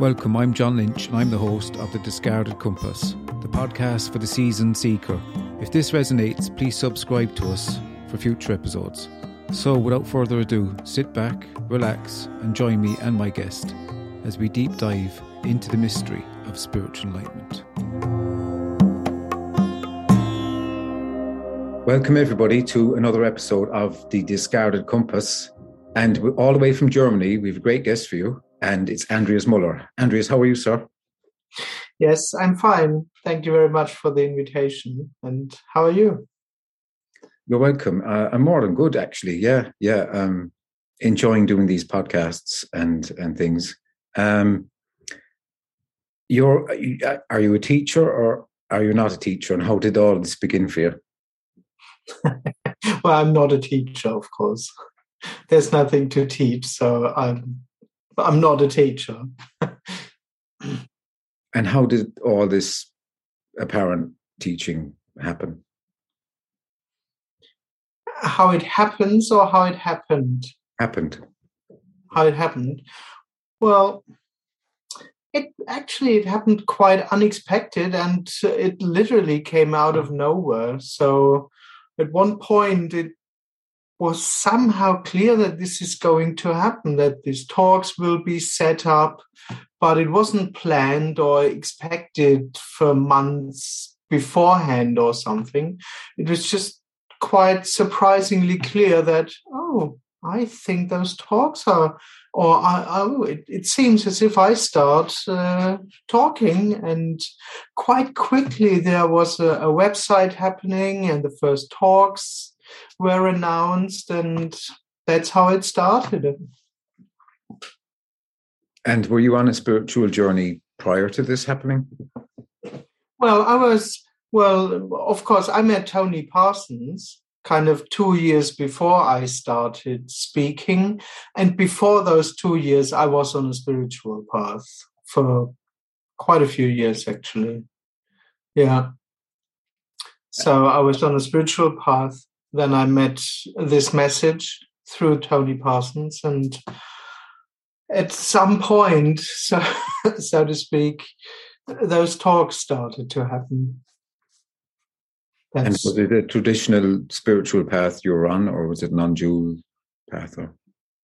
Welcome, I'm John Lynch, and I'm the host of The Discarded Compass, the podcast for the season seeker. If this resonates, please subscribe to us for future episodes. So, without further ado, sit back, relax, and join me and my guest as we deep dive into the mystery of spiritual enlightenment. Welcome, everybody, to another episode of The Discarded Compass. And all the way from Germany, we have a great guest for you, and it's Andreas Muller. Andreas, how are you, sir? Yes, I'm fine. Thank you very much for the invitation. And how are you? You're welcome. Uh, I'm more than good, actually. Yeah, yeah. Um, enjoying doing these podcasts and and things. Um, you're are you a teacher or are you not a teacher? And how did all this begin for you? well, I'm not a teacher, of course. There's nothing to teach, so I'm I'm not a teacher. and how did all this apparent teaching happen? How it happens, or how it happened? Happened. How it happened. Well, it actually it happened quite unexpected, and it literally came out of nowhere. So at one point it was somehow clear that this is going to happen, that these talks will be set up, but it wasn't planned or expected for months beforehand or something. It was just quite surprisingly clear that, oh, I think those talks are, or I, oh, it, it seems as if I start uh, talking. And quite quickly, there was a, a, website happening, and the first talks were announced, and that's how it started. And were you on a spiritual journey prior to this happening? Well, I was, well, of course, I met Tony Parsons kind of two years before I started speaking. And before those two years, I was on a spiritual path for quite a few years, actually. Yeah. So I was on a spiritual path. Then I met this message through Tony Parsons. And at some point, so, so to speak, those talks started to happen. That's, and was it a traditional spiritual path you were on, or was it non-dual path? Or?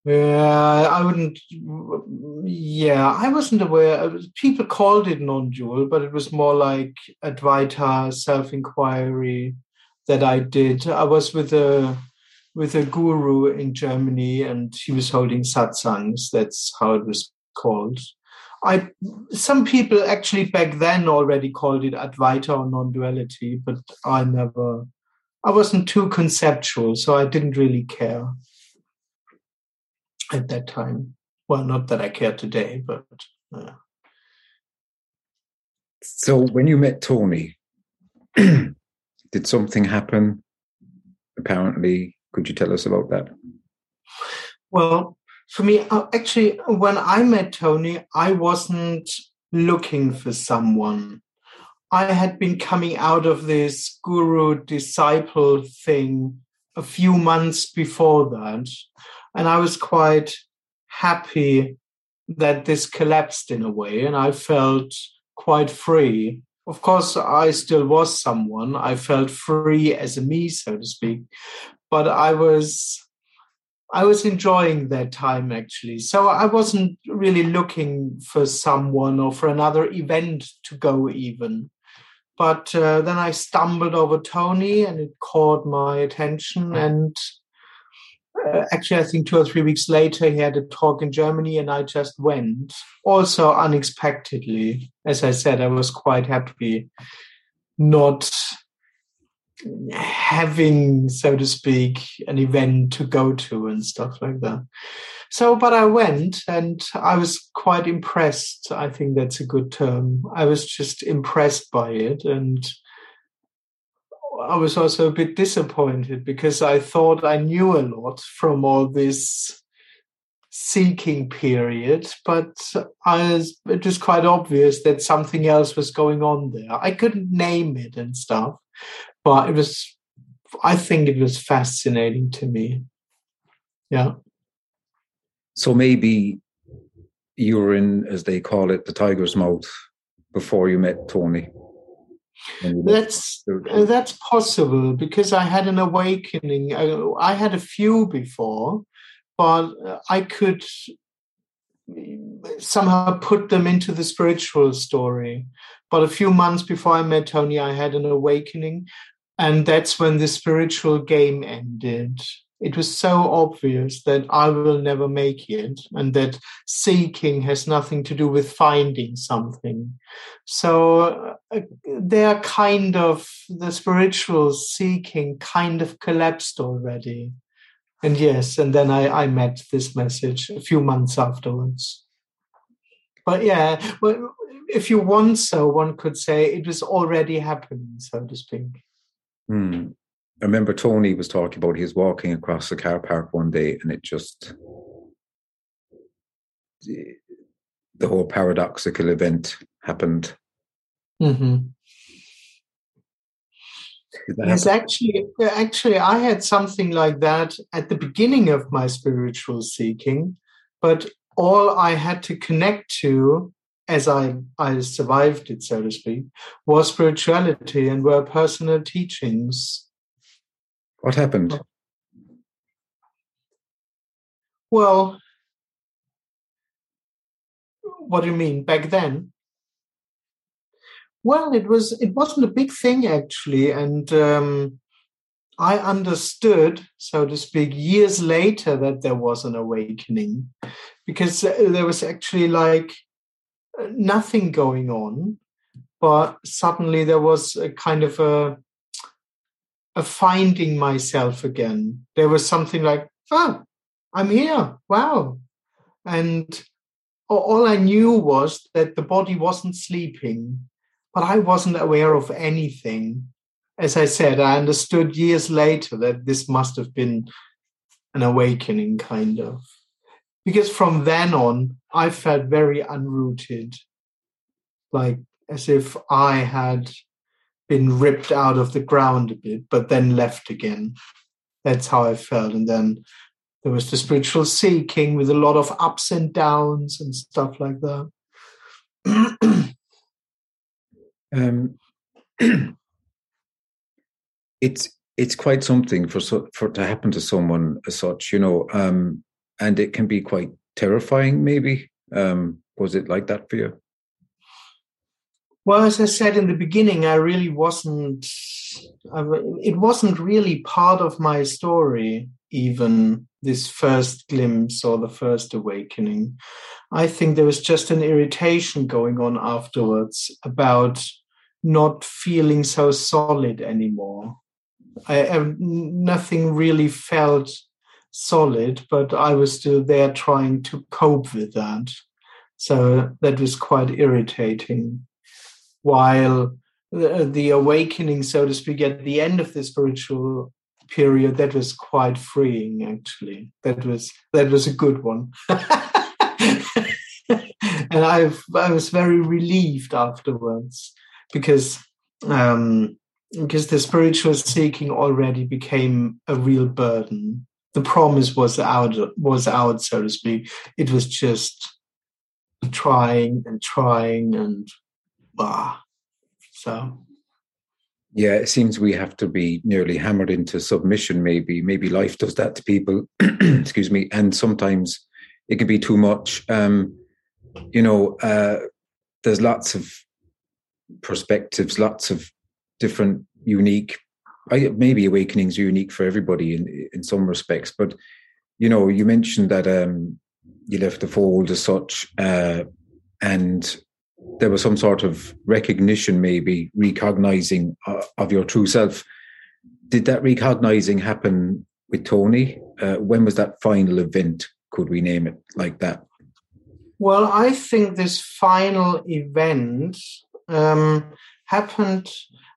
Yeah, I wouldn't. Yeah, I wasn't aware. People called it non-dual, but it was more like Advaita self-inquiry that I did. I was with a with a guru in Germany, and he was holding satsangs. That's how it was called. I some people actually back then already called it Advaita or non-duality, but I never. I wasn't too conceptual, so I didn't really care at that time. Well, not that I care today, but. Uh. So when you met Tony, did something happen? Apparently, could you tell us about that? Well, for me, uh, actually, when I met Tony, I wasn't looking for someone. I had been coming out of this guru disciple thing a few months before that. And I was quite happy that this collapsed in a way. And I felt quite free. Of course, I still was someone. I felt free as a me, so to speak. But I was I was enjoying that time actually. So I wasn't really looking for someone or for another event to go even. But uh, then I stumbled over Tony and it caught my attention. And uh, actually, I think two or three weeks later, he had a talk in Germany and I just went. Also, unexpectedly. As I said, I was quite happy not having, so to speak, an event to go to and stuff like that. So, but I went and I was quite impressed. I think that's a good term. I was just impressed by it. And I was also a bit disappointed because I thought I knew a lot from all this seeking period, but was, it was quite obvious that something else was going on there. I couldn't name it and stuff, but it was i think it was fascinating to me yeah so maybe you were in, as they call it, the tiger's mouth before you met Tony. That's uh, that's possible because I had an awakening. I, I had a few before, but uh, I could mm, somehow put them into the spiritual story. But a few months before I met Tony, I had an awakening, and that's when the spiritual game ended. It was so obvious that I will never make it, and that seeking has nothing to do with finding something. So uh, they're kind of the spiritual seeking kind of collapsed already. And yes, and then I, I met this message a few months afterwards. But yeah, well, if you want so, one could say it was already happening, so to speak. Hmm. I remember Tony was talking about he was walking across the car park one day and it just the whole paradoxical event happened. Mm-hmm. Yes, actually, actually, I had something like that at the beginning of my spiritual seeking, but all I had to connect to as I, I survived it, so to speak, was spirituality and were personal teachings. What happened? Well, what do you mean back then? Well, it was it wasn't a big thing actually, and um, I understood, so to speak, years later that there was an awakening, because there was actually like nothing going on, but suddenly there was a kind of a a finding myself again. There was something like, oh, I'm here. Wow. And all I knew was that the body wasn't sleeping, but I wasn't aware of anything. As I said, I understood years later that this must have been an awakening, kind of because from then on, I felt very unrooted, like as if I had been ripped out of the ground a bit, but then left again. That's how I felt. And then there was the spiritual seeking with a lot of ups and downs and stuff like that. um, it's it's quite something for so, for to happen to someone as such, you know. Um, and it can be quite terrifying maybe um, was it like that for you well as i said in the beginning i really wasn't it wasn't really part of my story even this first glimpse or the first awakening i think there was just an irritation going on afterwards about not feeling so solid anymore I, I nothing really felt solid, but I was still there trying to cope with that. So that was quite irritating. While the, the awakening, so to speak, at the end of the spiritual period, that was quite freeing. Actually, that was that was a good one. and I I was very relieved afterwards because um, because the spiritual seeking already became a real burden the promise was out was out so to speak it was just trying and trying and so. Yeah it seems we have to be nearly hammered into submission maybe. Maybe life does that to people. Excuse me. And sometimes it can be too much. Um you know uh there's lots of perspectives lots of different unique I, maybe awakenings are unique for everybody in in some respects, but you know, you mentioned that um, you left the fold as such, uh, and there was some sort of recognition, maybe recognizing uh, of your true self. Did that recognizing happen with Tony? Uh, when was that final event? Could we name it like that? Well, I think this final event um, happened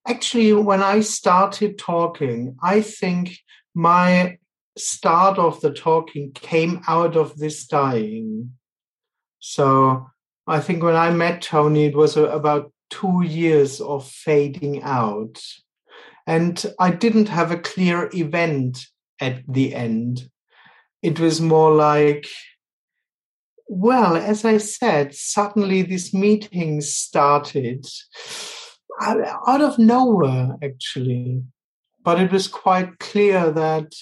actually, when I started talking, I think my start of the talking came out of this dying. So I think when I met Tony, it was about two years of fading out. And I didn't have a clear event at the end. It was more like well, as I said, suddenly these meetings started out of nowhere, actually. But it was quite clear that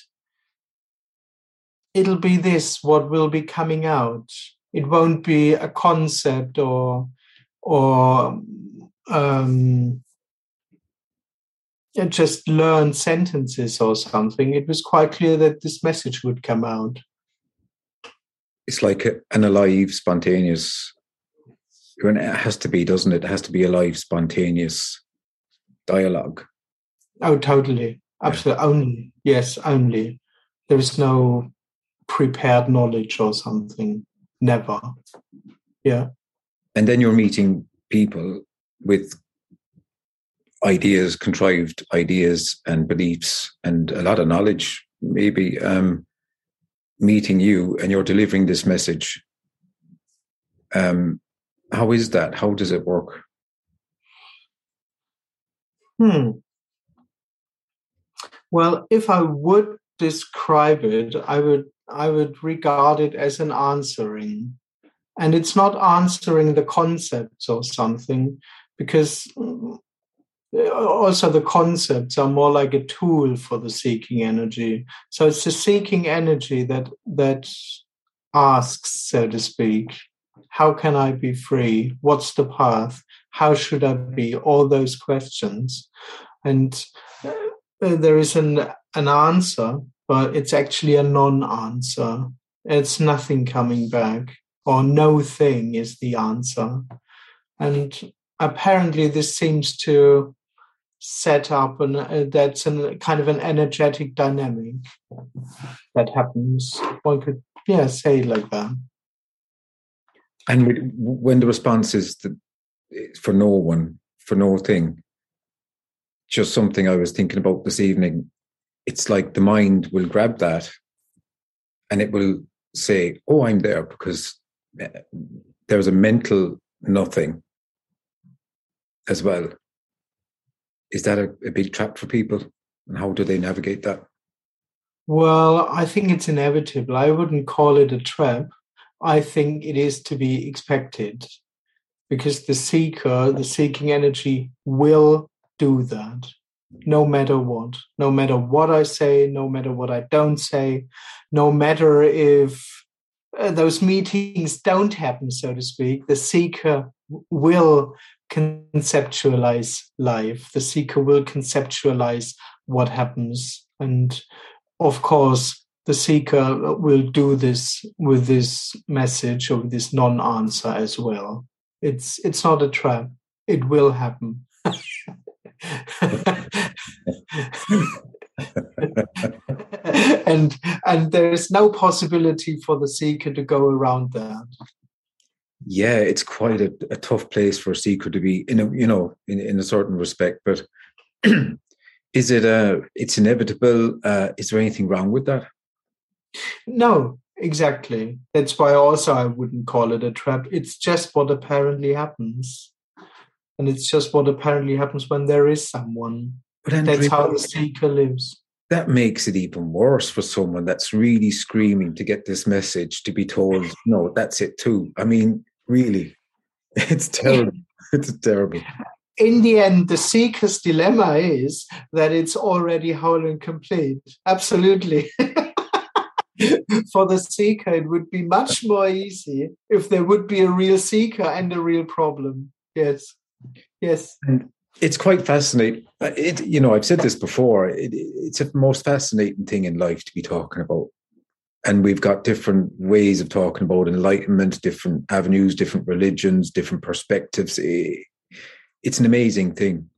it'll be this what will be coming out. It won't be a concept or or um, just learn sentences or something. It was quite clear that this message would come out it's like an alive, spontaneous. It has to be, doesn't it? It has to be alive, spontaneous dialogue. Oh, totally, absolutely. Yeah. Only yes, only. There is no prepared knowledge or something. Never. Yeah. And then you're meeting people with ideas, contrived ideas and beliefs, and a lot of knowledge, maybe. Um, meeting you and you're delivering this message um, how is that how does it work hmm well if i would describe it i would i would regard it as an answering. And it's not answering the concepts or something because also the concepts are more like a tool for the seeking energy. So it's the seeking energy that that asks so to speak how can i be free? What's the path? How should i be? All those questions. And uh, there is an an answer but it's actually a non-answer. It's nothing coming back or no thing is the answer. And apparently this seems to set up and uh, that's a kind of an energetic dynamic that happens. One could yeah say like that. And when the response is the, for no one for no thing just something i was thinking about this evening it's like the mind will grab that and it will say oh i'm there because uh, there's a mental nothing as well is that a, a big trap for people? And how do they navigate that? Well, I think it's inevitable. I wouldn't call it a trap. I think it is to be expected because the seeker, the seeking energy will do that no matter what. No matter what I say, no matter what I don't say, no matter if uh, those meetings don't happen, so to speak, the seeker will conceptualize life. The seeker will conceptualize what happens. And of course, the seeker will do this with this message or this non answer as well. It's, it's not a trap, it will happen. and and there is no possibility for the seeker to go around that yeah, it's quite a, a, tough place for a seeker to be in a you know in, in a certain respect. But is it a? It's inevitable. Uh, is there anything wrong with that? No, exactly. That's why also I wouldn't call it a trap. It's just what apparently happens, and it's just what apparently happens when there is someone. But that's how the seeker lives. That makes it even worse for someone that's really screaming to get this message to be told, no, that's it too. I mean, really, it's terrible. it's terrible. In the end, the seeker's dilemma is that it's already whole and complete. Absolutely. for the seeker, it would be much more easy if there would be a real seeker and a real problem. Yes. Yes. And it's quite fascinating. Uh, it, you know, I've said this before. It, it's a most fascinating thing in life to be talking about, and we've got different ways of talking about enlightenment, different avenues, different religions, different perspectives. It's an amazing thing,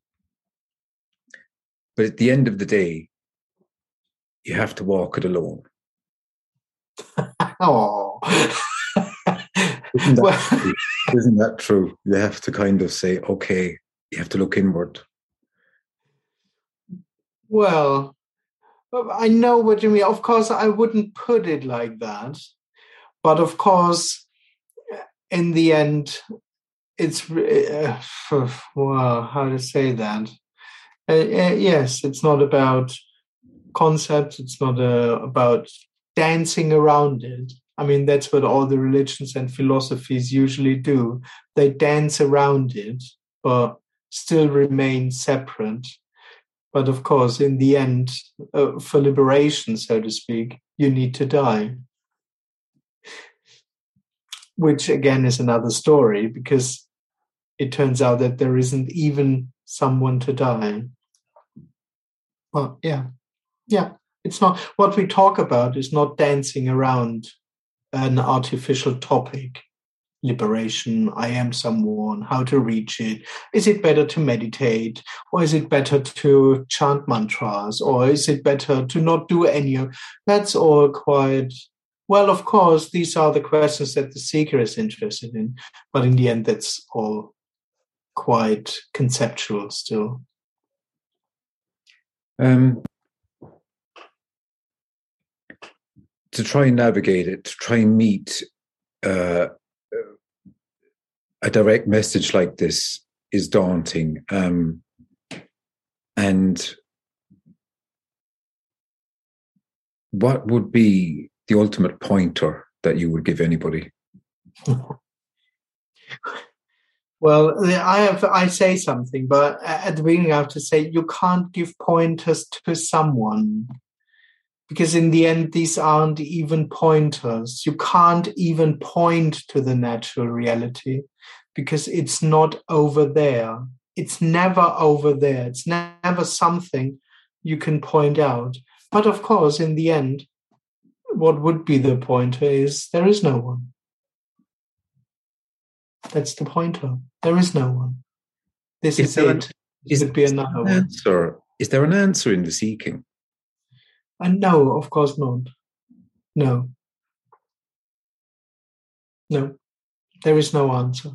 but at the end of the day, you have to walk it alone. oh. Isn't that, isn't that true? You have to kind of say, okay, you have to look inward. Well, I know what you mean. Of course, I wouldn't put it like that. But of course, in the end, it's uh, well, how to say that? Uh, uh, yes, it's not about concepts. It's not uh, about dancing around it. I mean, that's what all the religions and philosophies usually do. They dance around it, but still remain separate. But of course, in the end, uh, for liberation, so to speak, you need to die. Which again is another story because it turns out that there isn't even someone to die. Well, yeah, yeah. It's not what we talk about is not dancing around an artificial topic liberation, I am someone, how to reach it. Is it better to meditate or is it better to chant mantras or is it better to not do any of that's all quite well, of course, these are the questions that the seeker is interested in, but in the end, that's all quite conceptual still. Um, to try and navigate it, to try and meet uh, a direct message like this is daunting. Um, and what would be the ultimate pointer that you would give anybody? Well, I have I say something, but at the beginning I have to say you can't give pointers to someone because in the end these aren't even pointers. You can't even point to the natural reality because it's not over there. It's never over there. It's never something you can point out. But of course, in the end, what would be the pointer is there is no one. That's the pointer. There is no one. This is, is it. An, is it be another an answer? One. Is there an answer in the seeking? And no, of course not. No. No. There is no answer.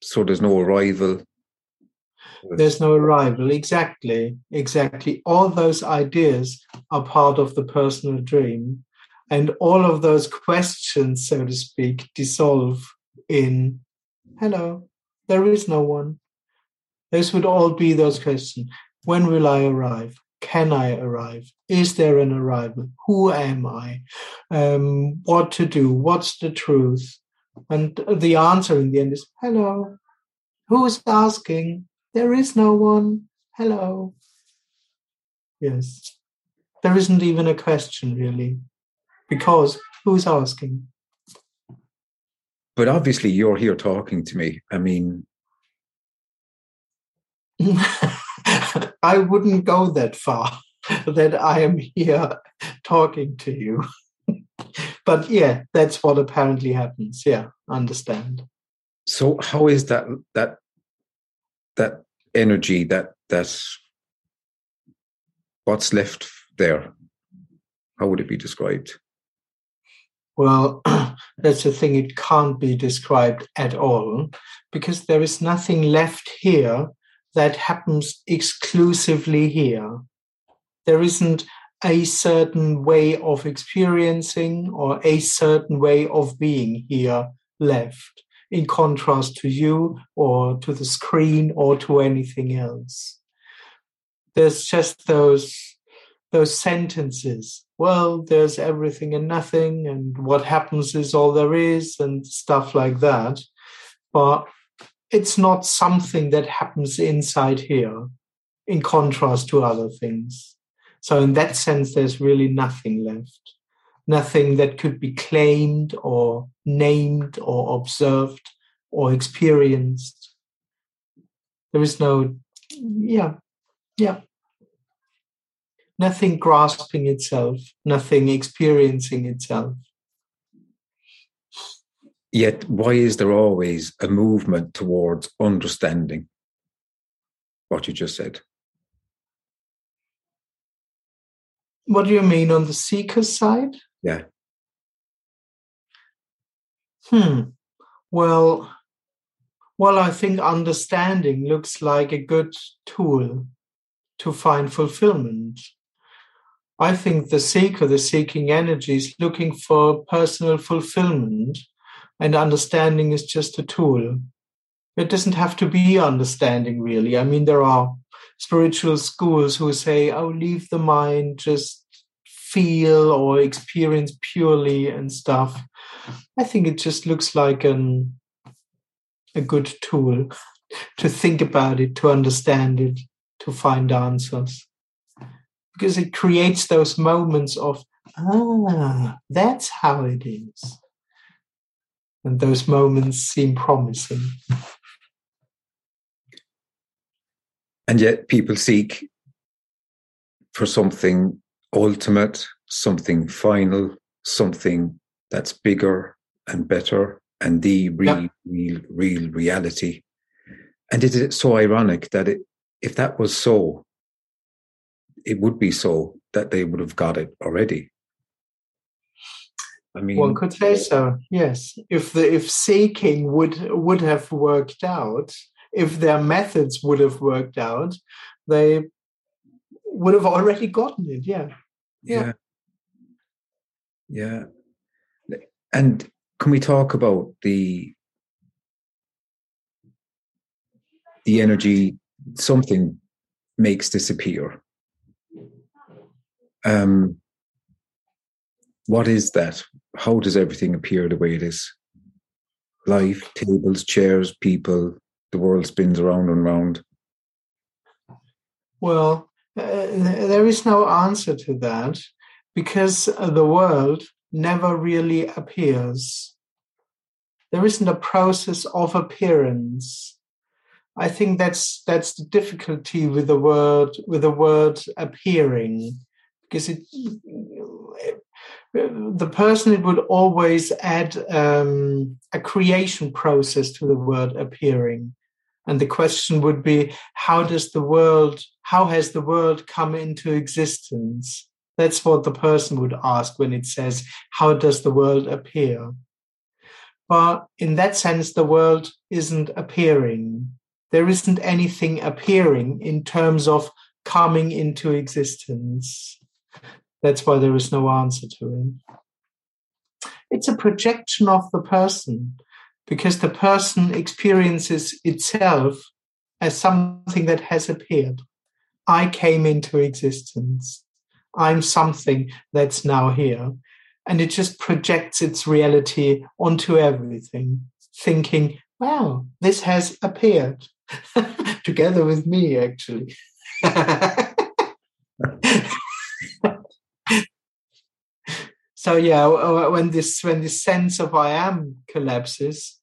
So there's no arrival. There's no arrival. Exactly. Exactly. All those ideas are part of the personal dream. And all of those questions, so to speak, dissolve in hello, there is no one. Those would all be those questions. When will I arrive? Can I arrive? Is there an arrival? Who am I? Um, what to do? What's the truth? And the answer in the end is hello. Who's asking? There is no one. Hello. Yes. There isn't even a question, really, because who's asking? But obviously, you're here talking to me. I mean, I wouldn't go that far that I am here talking to you. but yeah, that's what apparently happens. Yeah, understand. So how is that that that energy that that's what's left there? How would it be described? Well, that's the thing, it can't be described at all because there is nothing left here that happens exclusively here. There isn't a certain way of experiencing or a certain way of being here left, in contrast to you or to the screen or to anything else. There's just those those sentences. Well, there's everything and nothing, and what happens is all there is, and stuff like that. But it's not something that happens inside here, in contrast to other things. So, in that sense, there's really nothing left. Nothing that could be claimed or named or observed or experienced. There is no, yeah, yeah. Nothing grasping itself, nothing experiencing itself. Yet, why is there always a movement towards understanding what you just said? What do you mean on the seeker side? Yeah. Hmm. Well, well, I think understanding looks like a good tool to find fulfillment. I think the seeker, the seeking energy, is looking for personal fulfillment, and understanding is just a tool. It doesn't have to be understanding, really. I mean, there are spiritual schools who say, oh, leave the mind, just feel or experience purely and stuff. I think it just looks like an a good tool to think about it, to understand it, to find answers. Because it creates those moments of, ah, that's how it is. And those moments seem promising. And yet people seek for something ultimate, something final, something that's bigger and better and the real, real, real reality. And it is so ironic that it, if that was so, it would be so that they would have got it already. I mean, one could say so. Yes, if the if seeking would would have worked out, if their methods would have worked out, they would have already gotten it. Yeah. Yeah. Yeah. And can we talk about the the energy something makes disappear? Um, what is that? How does everything appear the way it is? Life, tables, chairs, people, the world spins around and round. Well, uh, there is no answer to that because the world never really appears. There isn't a process of appearance. I think that's that's the difficulty with the word with the word appearing, because it the person would always add um, a creation process to the word appearing and the question would be how does the world how has the world come into existence that's what the person would ask when it says, How does the world appear? But in that sense, the world isn't appearing. There isn't anything appearing in terms of coming into existence. That's why there is no answer to it. It's a projection of the person because the person experiences itself as something that has appeared. I came into existence. I'm something that's now here. And it just projects its reality onto everything, thinking, wow, this has appeared together with me, actually. so yeah, when this when this sense of I am collapses,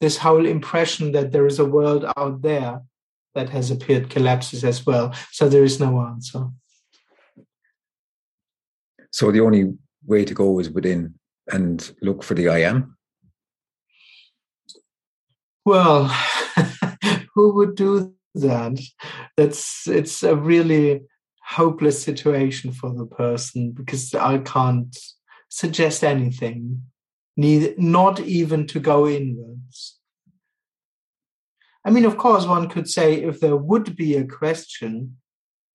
this whole impression that there is a world out there that has appeared collapses as well. So there is no answer. So the only way to go is within and look for the I am. Well, who would do that? That's it's a really hopeless situation for the person because I can't suggest anything, neither not even to go inwards. I mean, of course, one could say if there would be a question,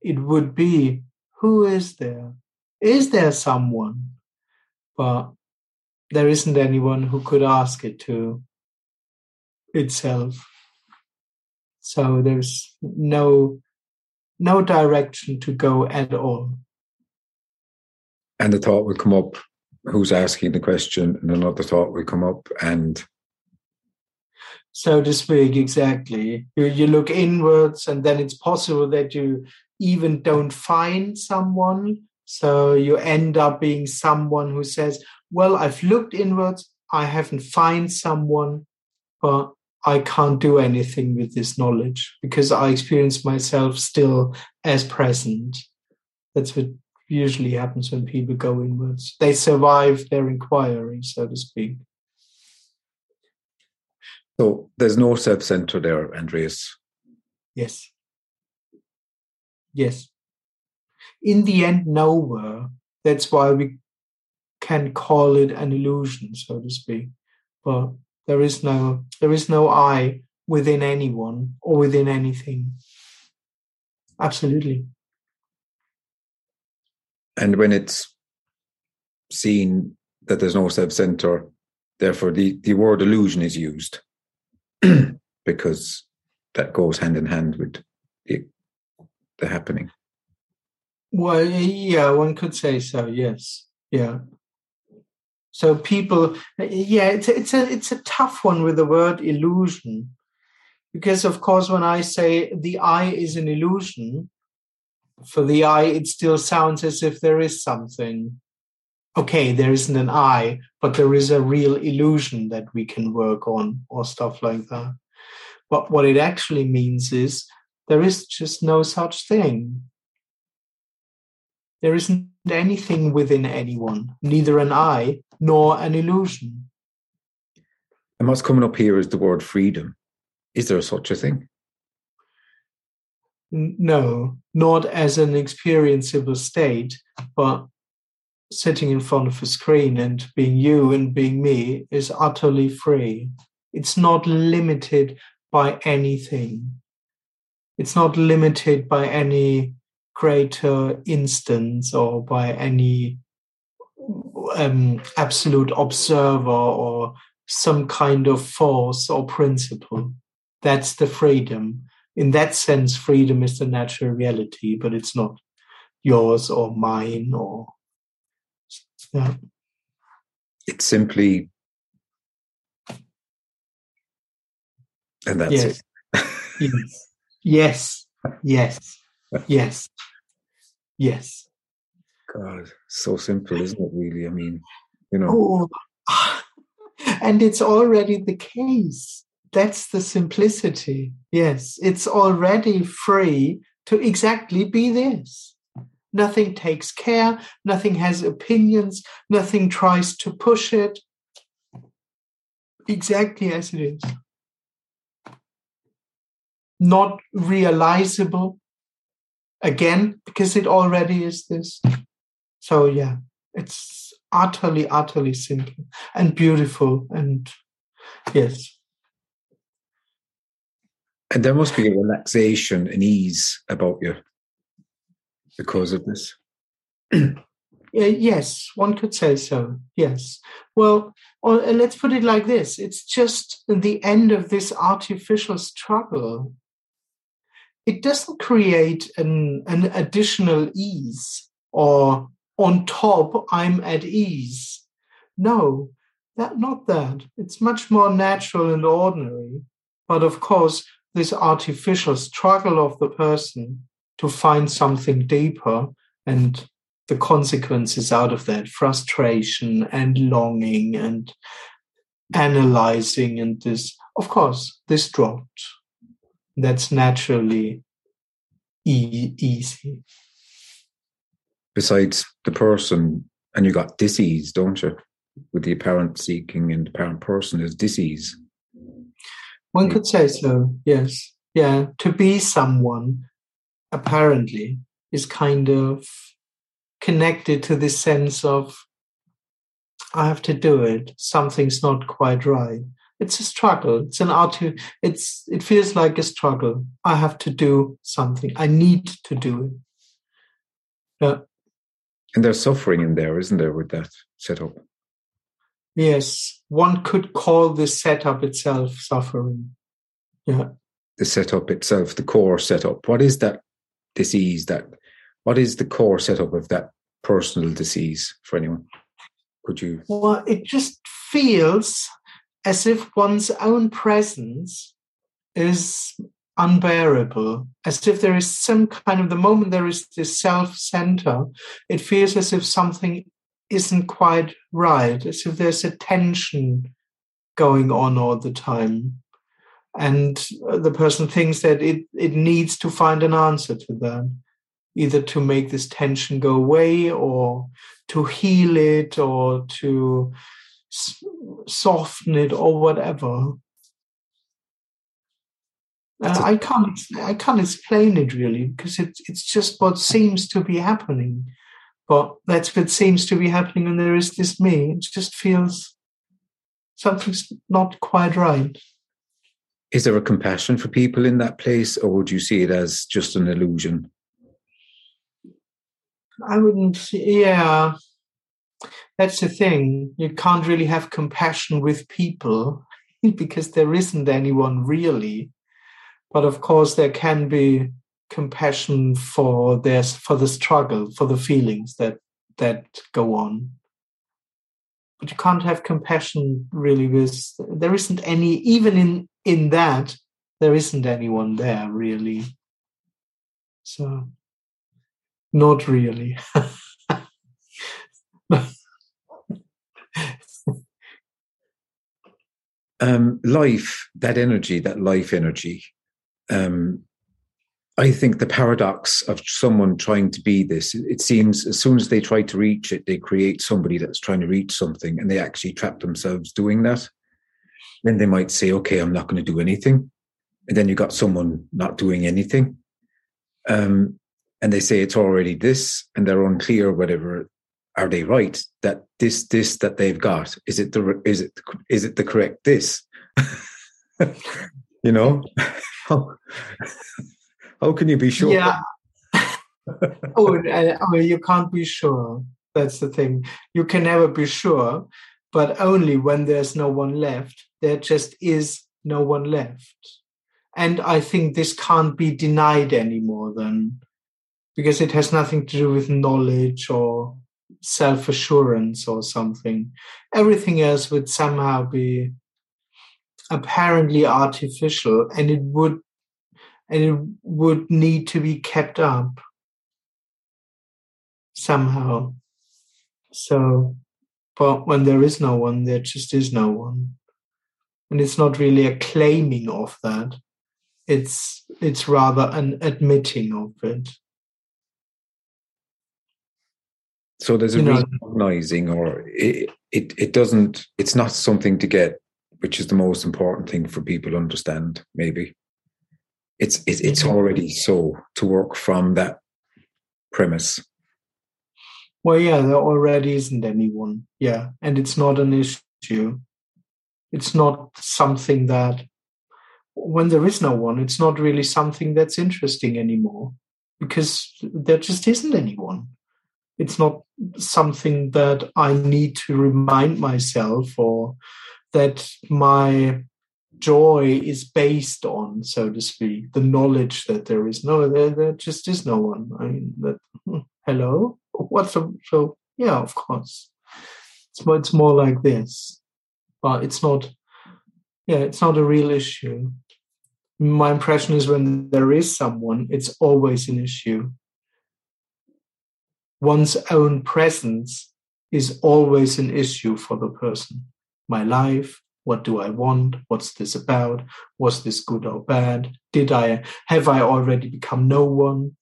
it would be who is there? is there someone? But there isn't anyone who could ask it to itself. So there's no no direction to go at all. And the thought will come up who's asking the question, and another thought will come up and so to speak, exactly. You, you look inwards, and then it's possible that you even don't find someone so you end up being someone who says, Well, I've looked inwards, I haven't found someone, but I can't do anything with this knowledge because I experience myself still as present. That's what usually happens when people go inwards. They survive their inquiry, so to speak. So there's no self center there, Andreas. Yes. Yes in the end nowhere. That's why we can call it an illusion, so to speak. But there is no there is no I within anyone or within anything. Absolutely. And when it's seen that there's no self center, therefore the, the word illusion is used because that goes hand in hand with the, the happening. Well, yeah, one could say so. Yes, yeah. So people, yeah, it's it's a it's a tough one with the word illusion, because of course when I say the I is an illusion, for the I it still sounds as if there is something. Okay, there isn't an I, but there is a real illusion that we can work on or stuff like that. But what it actually means is there is just no such thing. There isn't anything within anyone, neither an I nor an illusion. And what's coming up here is the word freedom. Is there such a thing? No, not as an experienceable state, but sitting in front of a screen and being you and being me is utterly free. It's not limited by anything. It's not limited by any greater instance or by any um, absolute observer or some kind of force or principle. That's the freedom. In that sense, freedom is the natural reality, but it's not yours or mine or. Yeah. It's simply. And that's yes. it. yes. Yes. Yes. Yes. Yes. God, so simple, isn't it? Really, I mean, you know. Oh, and it's already the case. That's the simplicity. Yes, it's already free to exactly be this. Nothing takes care, nothing has opinions, nothing tries to push it. Exactly as it is. Not realizable, again because it already is this so yeah it's utterly utterly simple and beautiful and yes and there must be a relaxation and ease about you because of this. Yes one could say so yes. Well or, uh, let's put it like this. It's just the end of this artificial struggle. It doesn't create an, an additional ease or on top i'm at ease. No that not that. It's much more natural and ordinary. But of course this artificial struggle of the person to find something deeper and the consequences out of that frustration and longing and analyzing and this of course this dropped that's naturally e- easy. Besides the person, and you got disease, don't you? With the apparent seeking and apparent person is disease. One hmm. could say so, yes. Yeah, to be someone apparently is kind of connected to this sense of I have to do it. Something's not quite right. It's a struggle. It's an art it's it feels like a struggle. I have to do something. I need to do it. Yeah and there's suffering in there isn't there with that setup yes one could call the setup itself suffering. Yeah. The setup itself the core setup. What is that disease that what is the core setup of that personal disease for anyone? Could you? Well it just feels as if one's own presence is unbearable, as if there is some kind of the moment there is this self center, it feels as if something isn't quite right, as if there's a tension going on all the time. And the person thinks that it, it needs to find an answer to that, either to make this tension go away or to heal it or to soften it or whatever. Uh, I can't I can't explain it really because it's it's just what seems to be happening. But that's what seems to be happening and there is this me. It just feels something's not quite right. Is there a compassion for people in that place, or would you see it as just an illusion? I wouldn't yeah that's the thing. You can't really have compassion with people because there isn't anyone really. But of course, there can be compassion for their for the struggle, for the feelings that that go on. But you can't have compassion really with there isn't any even in in that there isn't anyone there really. So not really. um, life, that energy, that life energy, um, I think the paradox of someone trying to be this, it seems as soon as they try to reach it, they create somebody that's trying to reach something and they actually trap themselves doing that. Then they might say, okay, I'm not going to do anything. And then you got someone not doing anything. Um, and they say it's already this, and they're unclear whatever are they right that this this that they've got is it the is it is it the correct this you know how, can you be sure? Yeah. Oh, I mean, you can't be sure. That's the thing. You can never be sure but only when there's no one left. There just is no one left. And i think this can't be denied anymore then because it has nothing to do with knowledge or self assurance or something. Everything else would somehow be apparently artificial and it would and it would need to be kept up somehow. So but when there is no one, there just is no one. And it's not really a claiming of that. It's it's rather an admitting of it. So there's a you recognizing, or it, it it doesn't. It's not something to get, which is the most important thing for people to understand. Maybe it's it, it's mm-hmm. already so to work from that premise. Well, yeah, there already isn't anyone. Yeah, and it's not an issue. It's not something that when there is no one, it's not really something that's interesting anymore because there just isn't anyone it's not something that I need to remind myself or that my joy is based on, so to speak, the knowledge that there is no, there, there just is no one. I mean, that, hmm, hello? What's a, so, yeah, of course. It's more, it's more like this, but it's not, yeah, it's not a real issue. My impression is when there is someone, it's always an issue one's own presence is always an issue for the person. My life, what do I want? What's this about? Was this good or bad? Did I have I already become no one?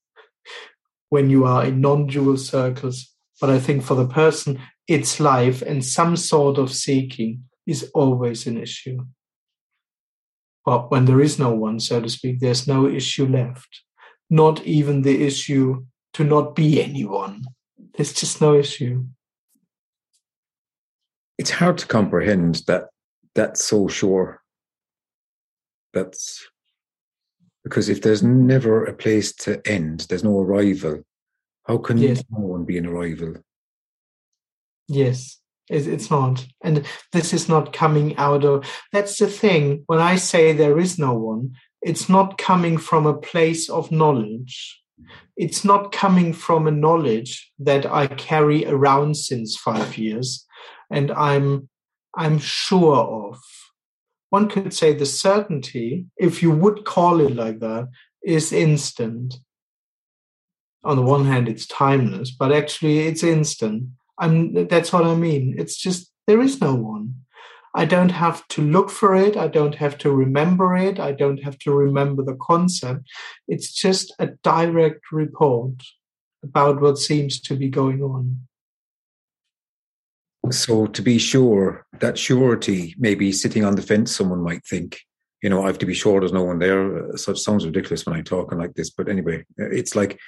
When you are in non-dual circles, but I think for the person, it's life and some sort of seeking is always an issue. But when there is no one, so to speak, there's no issue left. Not even the issue to not be anyone. There's just no issue. It's hard to comprehend that that's so sure. That's because if there's never a place to end, there's no arrival. How can yes. no one be an arrival? Yes, it's not. And this is not coming out of. That's the thing. When I say there is no one, it's not coming from a place of knowledge it's not coming from a knowledge that I carry around since five years and I'm I'm sure of. One could say the certainty, if you would call it like that, is instant. On the one hand, it's timeless, but actually it's instant. I'm that's what I mean. It's just there is no one. I don't have to look for it. I don't have to remember it. I don't have to remember the concept. It's just a direct report about what seems to be going on. So, to be sure, that surety, maybe sitting on the fence, someone might think, you know, I have to be sure there's no one there. So sounds ridiculous when I'm talking like this. But anyway, it's like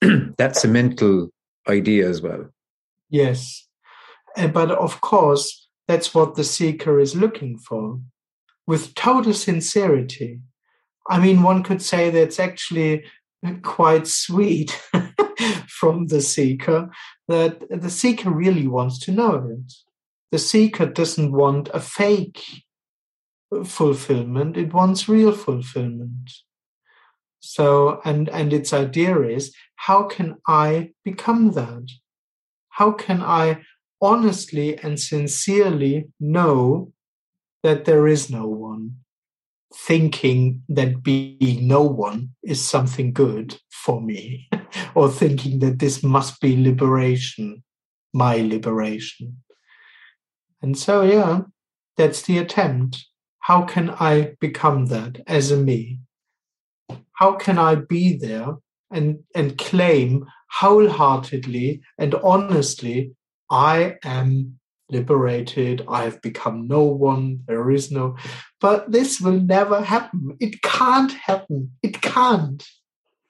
that's a mental idea as well. Yes. Eh, but of course, that's what the seeker is looking for with total sincerity. I mean, one could say that's actually quite sweet from the seeker that the seeker really wants to know it. The seeker doesn't want a fake fulfillment, it wants real fulfillment. So, and, and its idea is how can I become that? How can I honestly and sincerely know that there is no one, thinking that being no one is something good for me, or thinking that this must be liberation, my liberation. And so, yeah, that's the attempt. How can I become that as a me? How can I be there and, and claim wholeheartedly and honestly, I am liberated, I have become no one, there is no. But this will never happen. It can't happen. It can't.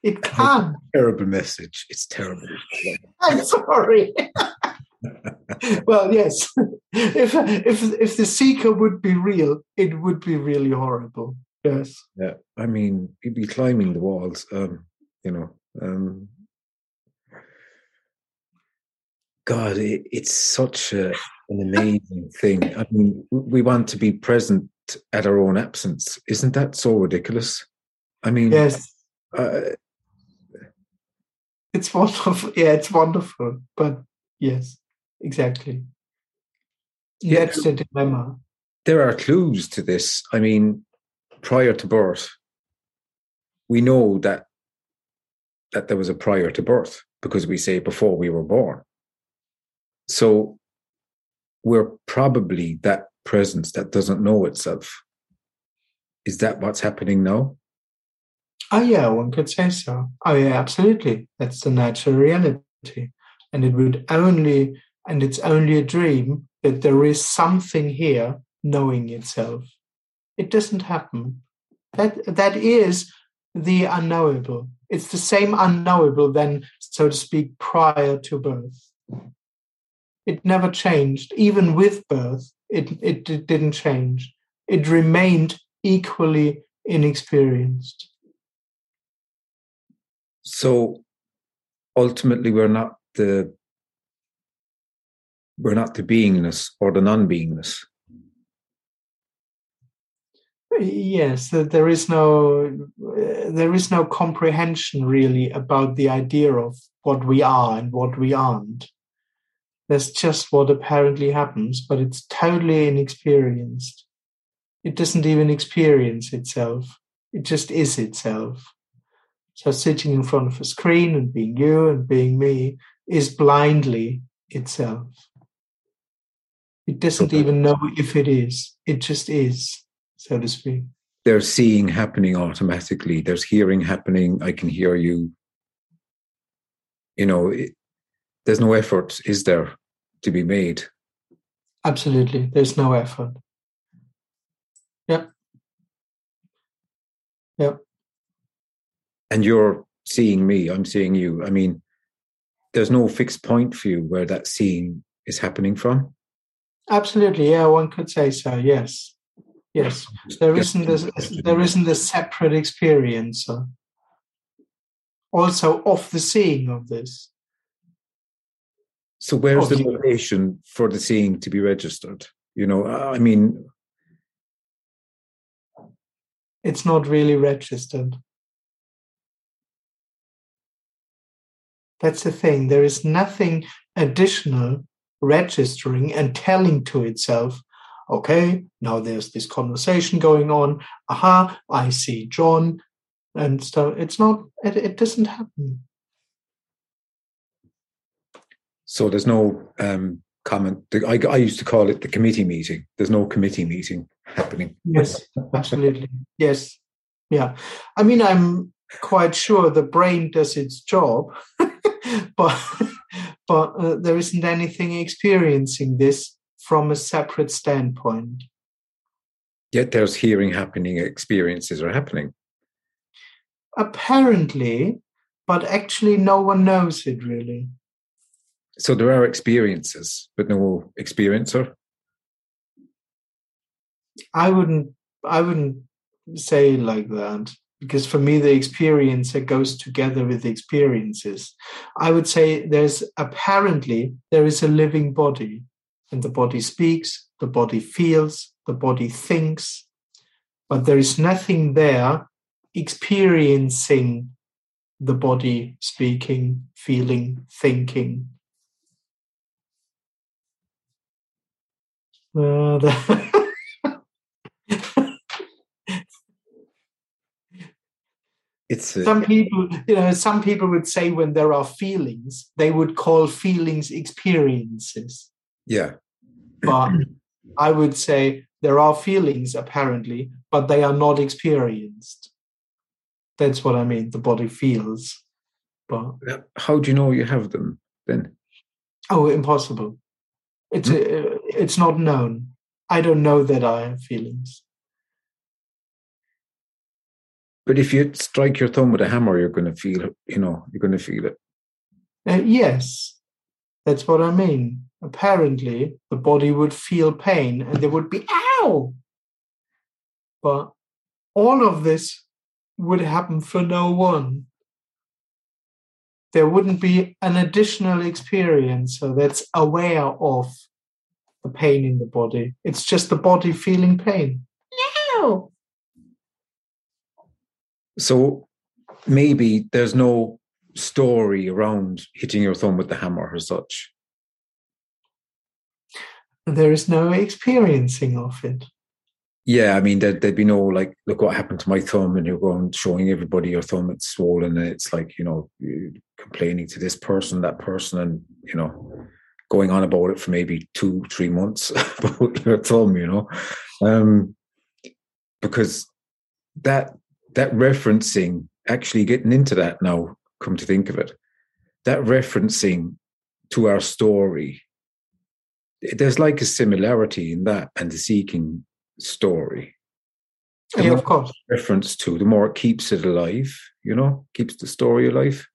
It can't. Terrible message. It's terrible. I'm sorry. well, yes. if if if the seeker would be real, it would be really horrible. Yes. Yeah. I mean, you'd be climbing the walls. Um, you know. Um, God, it, it's such a, an amazing thing. I mean, we want to be present at our own absence. Isn't that so ridiculous? I mean, yes. Uh, it's wonderful. Yeah, it's wonderful. But yes, exactly. Yeah, That's the dilemma. There are clues to this. I mean, prior to birth, we know that that there was a prior to birth because we say before we were born. So we're probably that presence that doesn't know itself. Is that what's happening now? Oh, yeah, one could say so. Oh, yeah, absolutely. That's the natural reality. And it would only, and it's only a dream that there is something here knowing itself. It doesn't happen. That, that is the unknowable. It's the same unknowable then, so to speak, prior to birth. It never changed. Even with birth, it, it, it didn't change. It remained equally inexperienced. So ultimately, we're not the we're not the beingness or the non-beingness. Yes, there is no there is no comprehension really about the idea of what we are and what we aren't. That's just what apparently happens, but it's totally inexperienced. It doesn't even experience itself. It just is itself. So sitting in front of a screen and being you and being me is blindly itself. It doesn't okay. even know if it is. It just is, so to speak. There's seeing happening automatically. There's hearing happening. I can hear you. You know, it, there's no effort, is there, to be made? Absolutely. There's no effort. Yep. Yep. And you're seeing me, I'm seeing you. I mean, there's no fixed point for you where that seeing is happening from? Absolutely. Yeah, one could say so. Yes. Yes. There isn't a, there isn't a separate experience. Uh, also, of the seeing of this. So where's the motivation for the seeing to be registered? You know, I mean, it's not really registered. That's the thing. There is nothing additional registering and telling to itself, okay, now there's this conversation going on. Aha, I see John. And so it's not, it, it doesn't happen. So there's no um, comment. I, I used to call it the committee meeting. There's no committee meeting happening. Yes, absolutely. Yes. Yeah. I mean, I'm quite sure the brain does its job, but but uh, there isn't anything experiencing this from a separate standpoint. Yet there's hearing happening, experiences are happening. Apparently, but actually, no one knows it really so there are experiences, but no experiencer. I wouldn't. I wouldn't say like that because for me the experiencer goes together with the experiences. I would say there's apparently there is a living body, and the body speaks, the body feels, the body thinks, but there is nothing there experiencing the body speaking, feeling, thinking. Uh, the it's a, some people, you know, some people would say when there are feelings, they would call feelings experiences. yeah. But I would say there are feelings apparently, but they are not experienced. That's what I mean. The body feels, but How do you know you have them then? oh, impossible. It's uh, it's not known. I don't know that I have feelings. But if you strike your thumb with a hammer, you're going to feel it. You know, you're going to feel it. Uh, yes, that's what I mean. Apparently, the body would feel pain and there would be ow. But all of this would happen for no one. There wouldn't be an additional experiencer that's aware of the pain in the body. It's just the body feeling pain. Ow! So maybe there's no story around hitting your thumb with the hammer as such. There is no experiencing of it. Yeah, I mean, there, there'd be no like, look what happened to my thumb, and you're going showing everybody your thumb, it's swollen, and it's like, you know, complaining to this person, that person, and, you know, going on about it for maybe two, three months about your thumb, you know. Um, because that that referencing, actually getting into that now, come to think of it, that referencing to our story, there's like a similarity in that and the seeking story. The Yeah, of course. reference to, the more it keeps it alive, you know, keeps the story alive.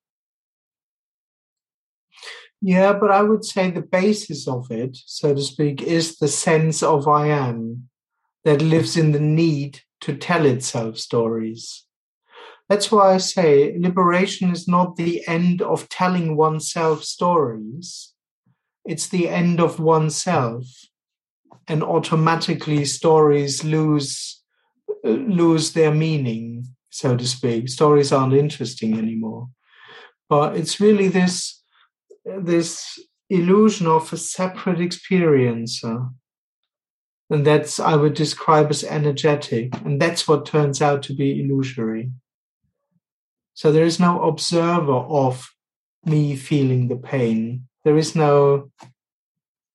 Yeah, but I would say the basis of it, so to speak, is the sense of I am that lives in the need to tell itself stories. That's why I say liberation is not the end of telling oneself stories, it's the end of oneself. And automatically, stories lose uh, lose their meaning, so to speak. Stories aren't interesting anymore. But it's really this this illusion of a separate experiencer. Uh, and that's, I would describe as energetic. And that's what turns out to be illusory. So there is no observer of me feeling the pain. There is no,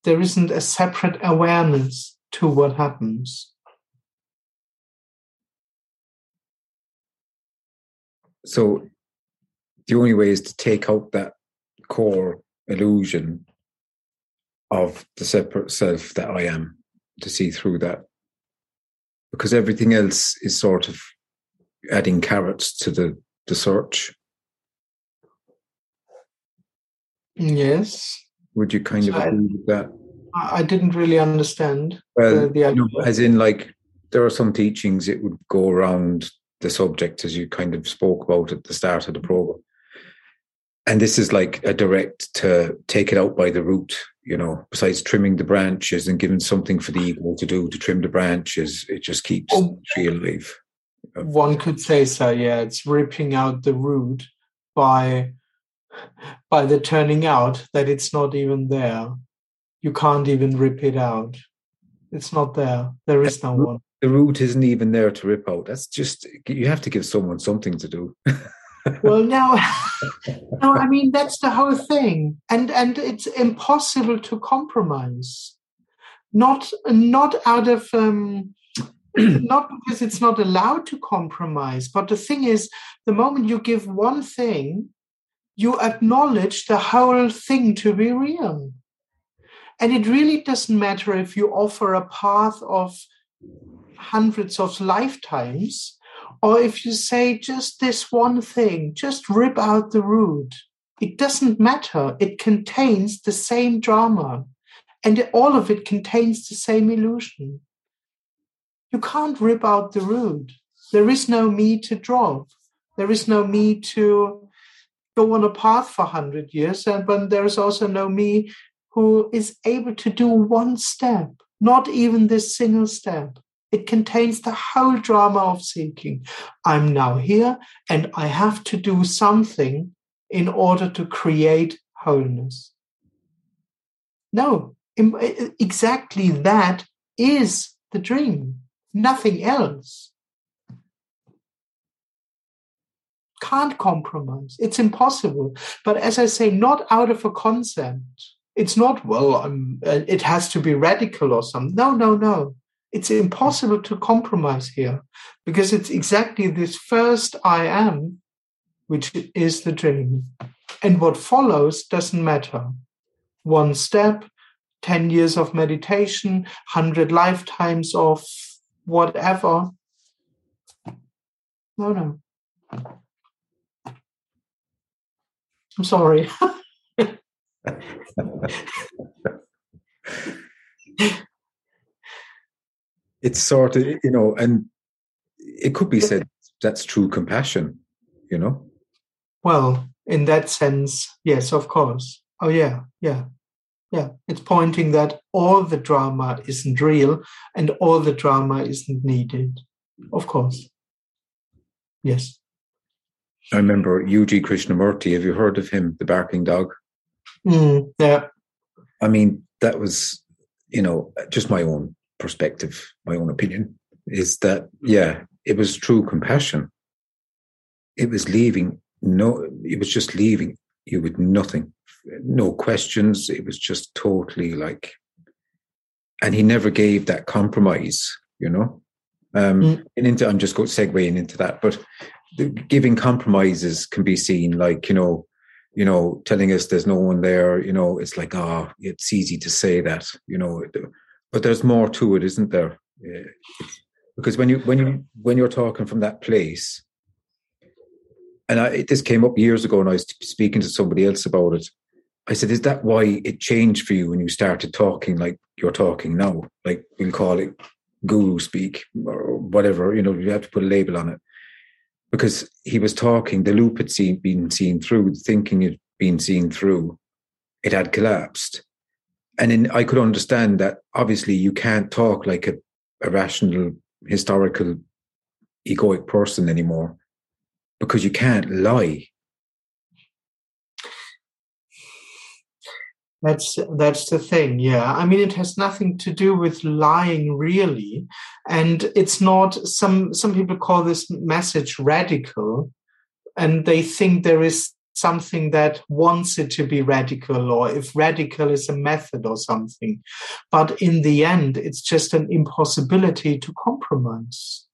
there isn't a separate awareness to what happens. So the only way is to take out that core illusion of the separate self that I am to see through that. Because everything else is sort of adding carrots to the, the search. Yes. Would you kind of So I- agree with that? I I didn't really understand Well, the, the idea. as in like there are some teachings it would go around the subject as you kind of spoke about at the start of the program. And this is like a direct to take it out by the root, you know, besides trimming the branches and giving something for the eagle to do to trim the branches, it just keeps Oh. the tree alive. One could say so, yeah. It's ripping out the root by by the turning out that it's not even there. You can't even rip it out. It's not there. There is no one. The root isn't even there to rip out. That's just you have to give someone something to do. Well, no, no. I mean that's the whole thing, and and it's impossible to compromise. Not not out of um, not because it's not allowed to compromise, but the thing is, the moment you give one thing, you acknowledge the whole thing to be real. And it really doesn't matter if you offer a path of hundreds of lifetimes, or if you say just this one thing, just rip out the root. It doesn't matter. It contains the same drama, and all of it contains the same illusion. You can't rip out the root. There is no me to drop. There is no me to go on a path for 100 years, and but there is also no me who is able to do one step, not even this single step. It contains the whole drama of seeking. I'm now here and I have to do something in order to create wholeness. No, exactly that is the dream, nothing else. Can't compromise. It's impossible. But as I say, not out of a concept. It's not, well, um, it has to be radical or something. No, no, no. It's impossible to compromise here because it's exactly this first I am, which is the dream. And what follows doesn't matter. One step, 10 years of meditation, 100 lifetimes of whatever. No, no. I'm sorry. it's sort of you know and it could be said that's true compassion you know? Well in that sense yes of course. Oh yeah yeah yeah. It's pointing that all the drama isn't real and all the drama isn't needed. Of course. Yes. I remember UG krishnamurti. Have you heard of him the barking dog? Mm, yeah. I mean that was you know just my own perspective, my own opinion, is that, yeah, it was true compassion. It was leaving no, it was just leaving you with nothing, no questions. It was just totally like, and he never gave that compromise, you know. Um, mm. And into, I'm just going segueing into that, but the, giving compromises can be seen like, you know, you know, telling us there's no one there, you know, it's like, ah, oh, it's easy to say that, you know, but there's more to it, isn't there? Because when you when you when you're talking from that place, and I, this came up years ago, and I was speaking to somebody else about it. I said, "Is that why it changed for you when you started talking like you're talking now? Like we'll call it guru speak or whatever. You know, you have to put a label on it." Because he was talking, the loop had seen, been seen through, the thinking had been seen through. It had collapsed, and in, I could understand that obviously you can't talk like a, a rational, historical, egoic person anymore because you can't lie. That's that's the thing, yeah. I mean, it has nothing to do with lying, really, and it's not. Some some people call this message radical, and they think there is something that wants it to be radical or if radical is a method or something. But in the end, it's just an impossibility to compromise.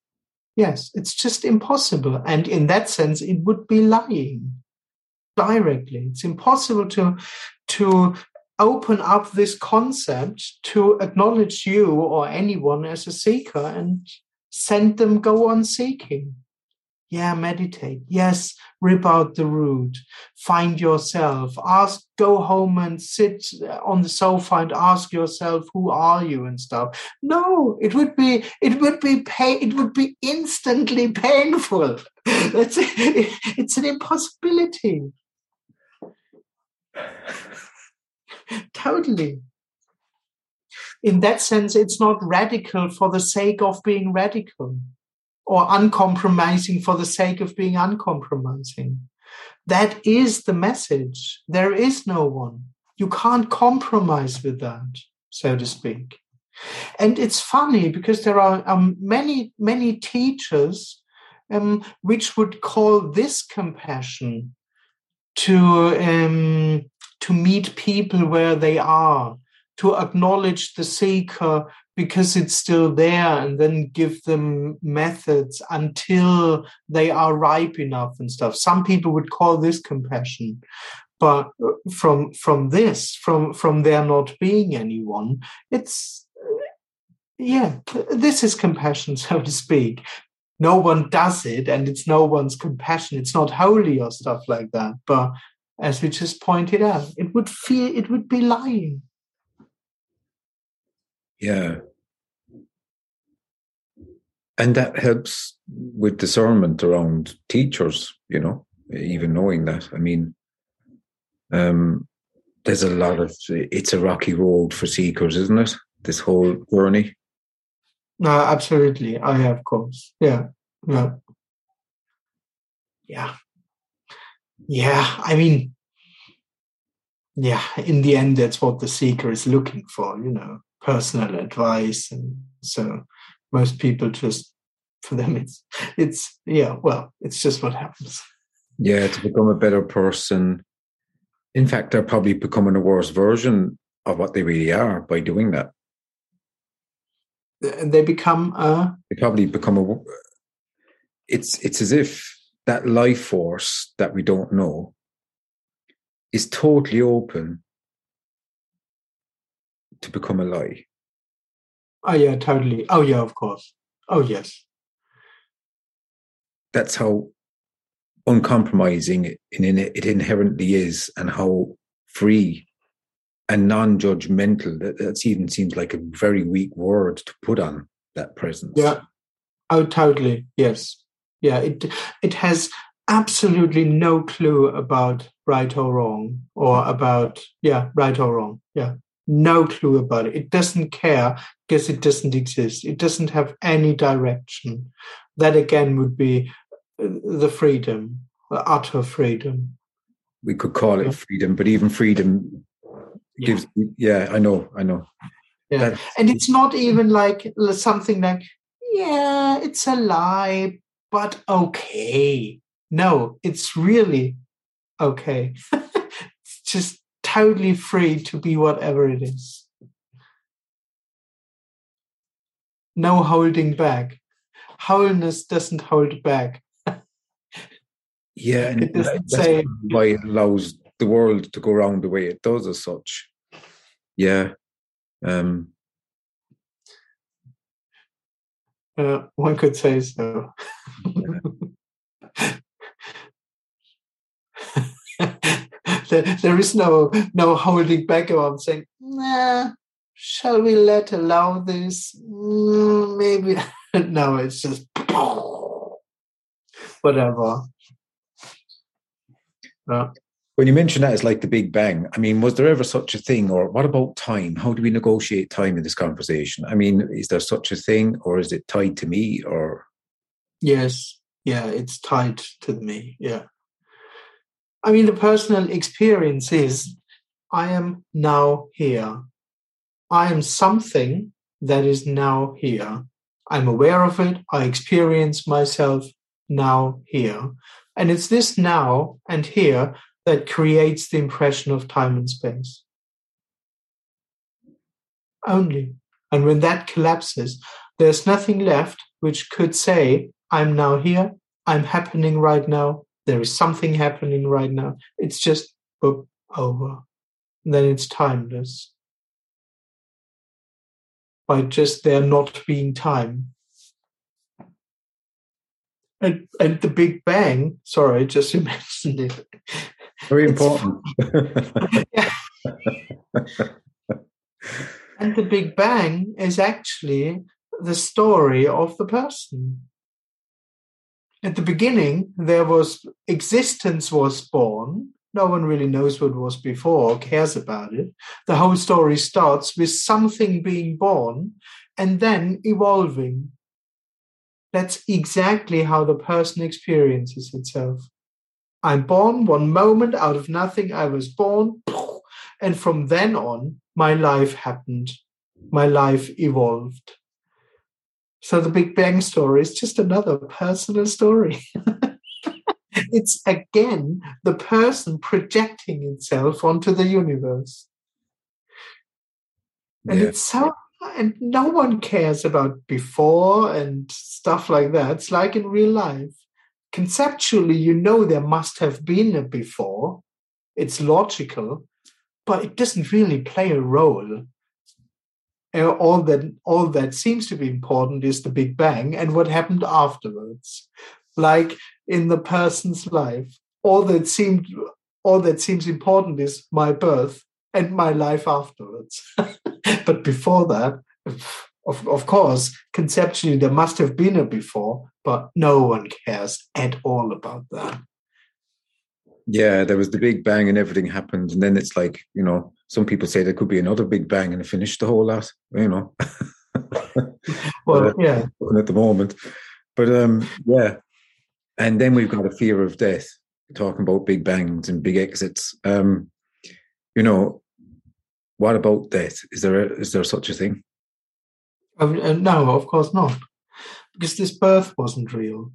Yes, it's just impossible. And in that sense, it would be lying directly. It's impossible to, to open up this concept to acknowledge you or anyone as a seeker and send them go on seeking. Yeah, meditate. Yes, rip out the root. Find yourself. Ask, go home and sit uh, on the sofa and ask yourself, who are you and stuff. No, it would be, it would be pain, it would be instantly painful. That's it. It's an impossibility. totally. In that sense, it's not radical for the sake of being radical or uncompromising for the sake of being uncompromising. That is the message. There is no one. You can't compromise with that, so to speak. And it's funny because there are um, many, many teachers um, which would call this compassion to um, to meet people where they are, to acknowledge the seeker because it's still there and then give them methods until they are ripe enough and stuff. Some people would call this compassion but uh, from from this from from there not being anyone it's uh, yeah this is compassion so to speak. No one does it and it's no one's compassion. It's not holy or stuff like that but as we just pointed out it would feel it would be lying yeah. And that helps with discernment around teachers, you know, even knowing that. I mean, um, there's a lot of, it's a rocky road for seekers, isn't it? This whole journey. No, absolutely. I of course. Yeah. Yeah. Yeah. Yeah. I mean, yeah, in the end, that's what the seeker is looking for, you know, personal advice. And so most people just, for them, it's, it's, yeah, well, it's just what happens. Yeah, to become a better person. In fact, they're probably becoming a worse version of what they really are by doing that. They become a. They probably become a. It's it's as if that life force that we don't know is totally open to become a lie. Oh yeah, totally. Oh yeah, of course. Oh yes. That's how uncompromising it, it inherently is, and how free and non-judgmental. That, that even seems like a very weak word to put on that presence. Yeah. Oh, totally. Yes. Yeah. It it has absolutely no clue about right or wrong or about yeah right or wrong yeah no clue about it. It doesn't care because it doesn't exist. It doesn't have any direction. That again would be uh, the freedom the utter freedom. We could call it freedom but even freedom gives yeah, yeah i know i know. Yeah. That's, and it's not even like something like yeah it's a lie but okay. No, it's really okay. it's just totally free to be whatever it is. No holding back. Wholeness doesn't hold back. yeah, and it doesn't say why it allows the world to go around the way it does as such. Yeah. Um uh, one could say so. there, there is no no holding back on saying, nah, shall we let allow this? Mm, maybe no, it's just whatever. Uh, when you mention that, it's like the Big Bang. I mean, was there ever such a thing, or what about time? How do we negotiate time in this conversation? I mean, is there such a thing, or is it tied to me, or? Yes, yeah, it's tied to me. Yeah, I mean, the personal experience is I am now here. I am something that is now here. I'm aware of it. I experience myself now here. And it's this now and here that creates the impression of time and space. Only. And when that collapses, there's nothing left which could say, I'm now here, I'm happening right now, there is something happening right now. It's just boop, over. And then it's timeless. By just there not being time. And, and the Big Bang, sorry, I just mentioned it. Very important. and the Big Bang is actually the story of the person at the beginning there was existence was born. No one really knows what was before or cares about it. The whole story starts with something being born and then evolving. That's exactly how the person experiences itself. I'm born one moment out of nothing i was born and from then on my life happened. My life evolved so the Big Bang story is just another personal story. it's again the person projecting itself onto the universe. And yeah. it's so and no one cares about before and stuff like that. It's like in real life. Conceptually, you know there must have been a before. It's logical, but it doesn't really play a role Uh, all that all that seems to be important is the big bang and what happened afterwards. Like in the person's life all that seemed all that seems important is my birth and my life afterwards. But before that of, of course conceptually there must have been a before but no one cares at all about that. Yeah there was the big bang and everything happened and then it's like you know some people say there could be another big bang and finish the whole lot you know well, uh, yeah. at the moment. But um, yeah, and then we've got a fear of death. Talking about big bangs and big exits. Um, you know, what about death? Is there a, is there such a thing? Uh, no, of course not, because this birth wasn't real.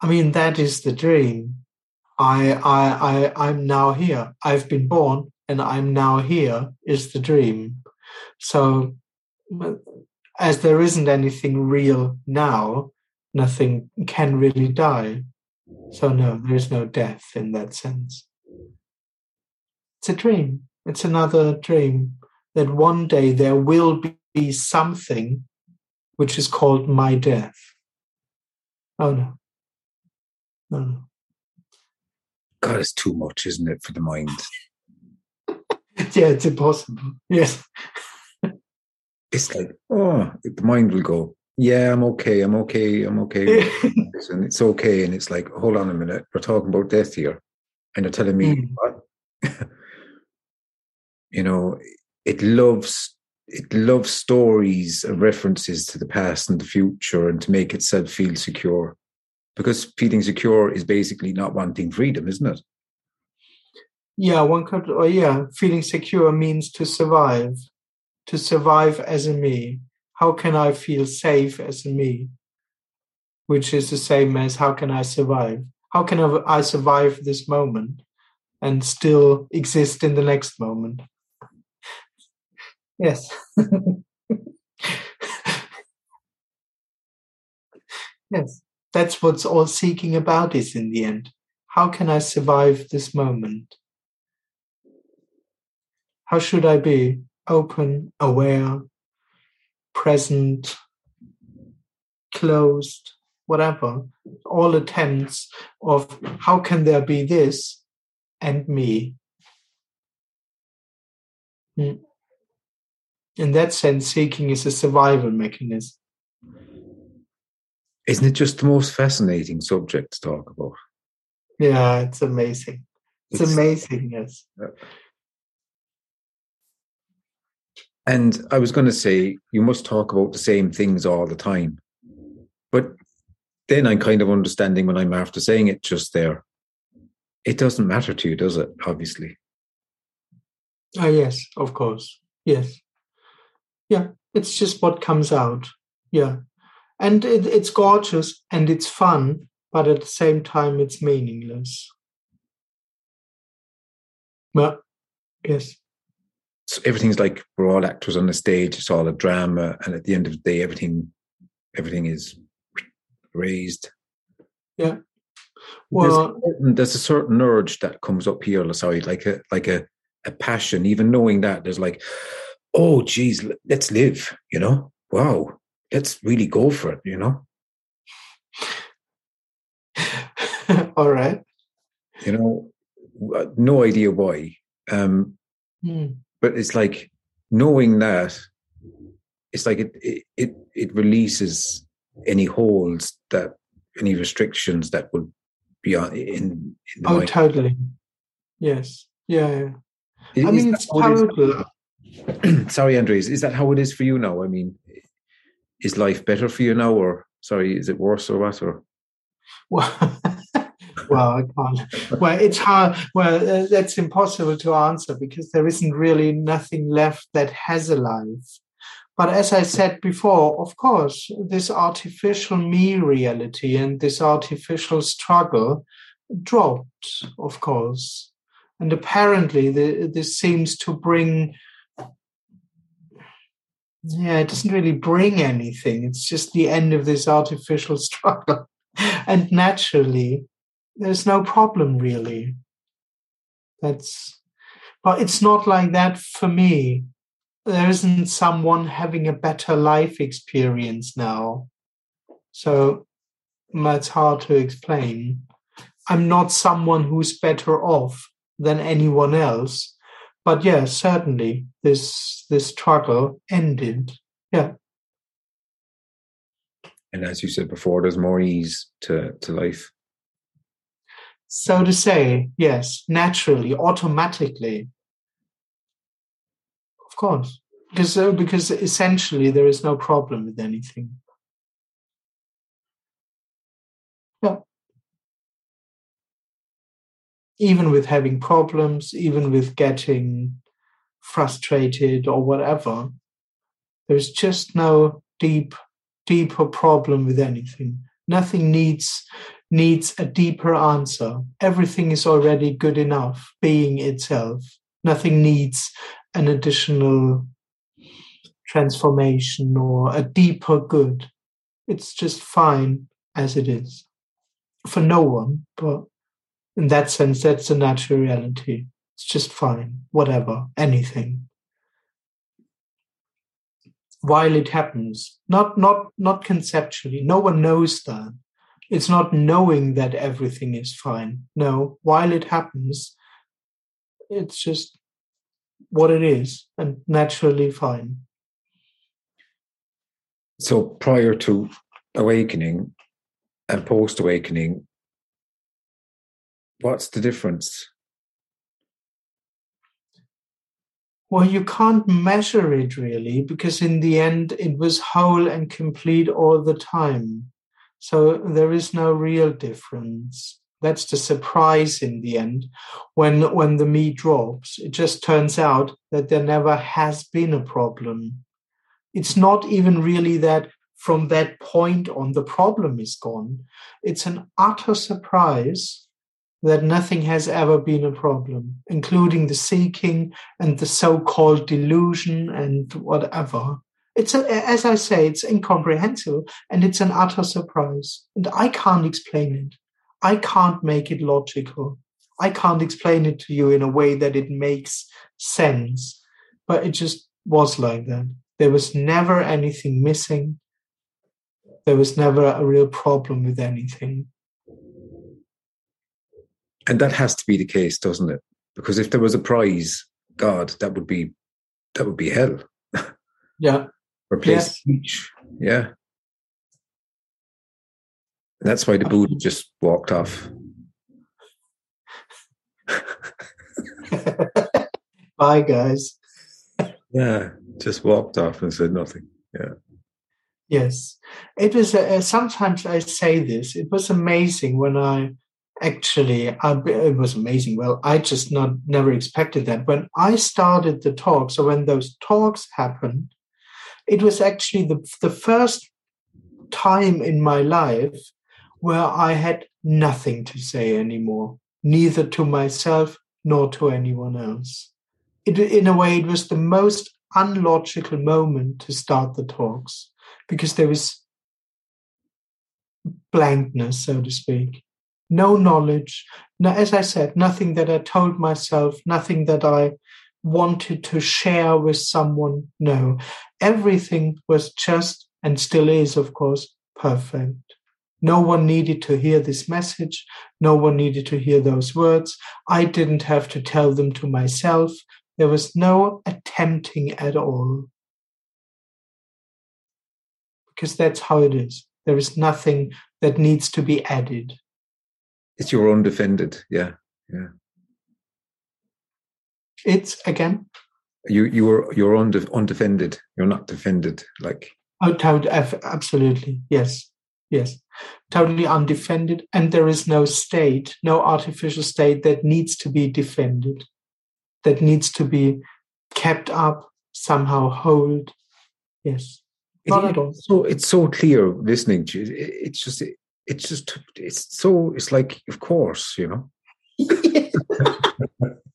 I mean, that is the dream. I, I, I, I'm now here. I've been born, and I'm now here. Is the dream. So, as there isn't anything real now, nothing can really die. So, no, there is no death in that sense. It's a dream. It's another dream that one day there will be something which is called my death. Oh, no. No, no. God, it's too much, isn't it, for the mind? yeah, it's impossible. Yes. it's like, oh, the mind will go, yeah, I'm okay, I'm okay, I'm okay. and it's okay. And it's like, hold on a minute, we're talking about death here. And you're telling me mm. what? you know, it loves it loves stories and references to the past and the future and to make itself feel secure. Because feeling secure is basically not wanting freedom, isn't it? Yeah, one could, or yeah, feeling secure means to survive, to survive as a me. How can I feel safe as a me? Which is the same as how can I survive? How can I survive this moment and still exist in the next moment? Yes. yes. That's what's all seeking about is in the end. How can I survive this moment? How should I be open, aware, present, closed, whatever? All attempts of how can there be this and me? Hmm in that sense, seeking is a survival mechanism. Isn't it just the most fascinating subject to talk about? Yeah, it's amazing. It's, it's amazing, yes. And I was going to say, you must talk about the same things all the time. But then I'm kind of understanding when I'm after saying it just there. It doesn't matter to you, does it? Obviously. Ah, yes, of course. Yes yeah it's just what comes out yeah and it, it's gorgeous and it's fun but at the same time it's meaningless well yes so everything's like we're all actors on the stage it's all a drama and at the end of the day everything everything is raised. Yeah. Well there's, there's a certain urge that comes up here sorry like a like a, a passion even knowing that there's like oh geez let's live you know? Wow let's really go for it you know? All right. You know no idea why. Um mm. But it's like knowing that it's like it it it, it releases any holds that any restrictions that would be on in, in oh mind. totally yes yeah, yeah. i mean it's total sorry, Andreas, is that how it is for you now? I mean, is life better for you now, or sorry, is it worse or what? Or well, well, I can't. Well, it's hard. Well, uh, that's impossible to answer because there isn't really nothing left that has a life. But as I said before, of course, this artificial me reality and this artificial struggle dropped, of course. And apparently, the, this seems to bring yeah, it doesn't really bring anything. It's just the end of this artificial struggle. and naturally, there's no problem really. That's, but it's not like that for me. There isn't someone having a better life experience now. So that's hard to explain. I'm not someone who's better off than anyone else but yeah, certainly this this struggle ended. Yeah. And as you said before, there's more ease to, to life. So to say, yes, naturally, automatically. Of course. because uh, because essentially there is no problem with anything. Yeah. Even with having problems, even with getting frustrated or whatever, there's just no deep, deeper problem with anything. Nothing needs needs a deeper answer. Everything is already good enough, being itself. Nothing needs an additional transformation or a deeper good. It's just fine as it is for no one, but in that sense, that's a natural reality. It's just fine, whatever, anything. While it happens, not not not conceptually, no one knows that. It's not knowing that everything is fine. No, while it happens, it's just what it is and naturally fine. So prior to awakening and post awakening, what's the difference? Well, you can't measure it really because in the end it was whole and complete all the time. So there is no real difference. That's the surprise in the end. When when the me drops, it just turns out that there never has been a problem. It's not even really that from that point on the problem is gone. It's an utter surprise that nothing has ever been a problem, including the seeking and the so-called delusion and whatever. It's a, as I say, it's incomprehensible and it's an utter surprise. And I can't explain it. I can't make it logical. I can't explain it to you in a way that it makes sense. But it just was like that. There was never anything missing. There was never a real problem with anything. And that has to be the case, doesn't it? Because if there was a prize, God, that would be that would be hell. Yeah replace yeah. speech. Yeah. And that's why the Buddha just walked off. Bye, guys. Yeah, just walked off and said nothing. Yeah. Yes, it was. Uh, sometimes I say this. It was amazing when I actually. I, it was amazing. Well, I just not never expected that when I started the talk. So when those talks happened, it was actually the, the first time in my life where I had nothing to say anymore, neither to myself nor to anyone else. It, in a way, it was the most unlogical moment to start the talks because there was blankness, so to speak. No knowledge. No, as I said, nothing that I told myself, nothing that I wanted to share with someone. No, everything was just and still is, of course, perfect. No one needed to hear this message. No one needed to hear those words. I didn't have to tell them to myself. There was no attempting at all. Because that's how it is. There is nothing that needs to be added. It's your undefended. Yeah. Yeah. It's again. You you were you're unde- undefended. You're not defended. Like oh, totally, absolutely yes, yes, totally undefended, and there is no state, no artificial state that needs to be defended, that needs to be kept up somehow. Hold, yes. At. So it's so clear listening to you. It's just it's just it's so it's like of course you know.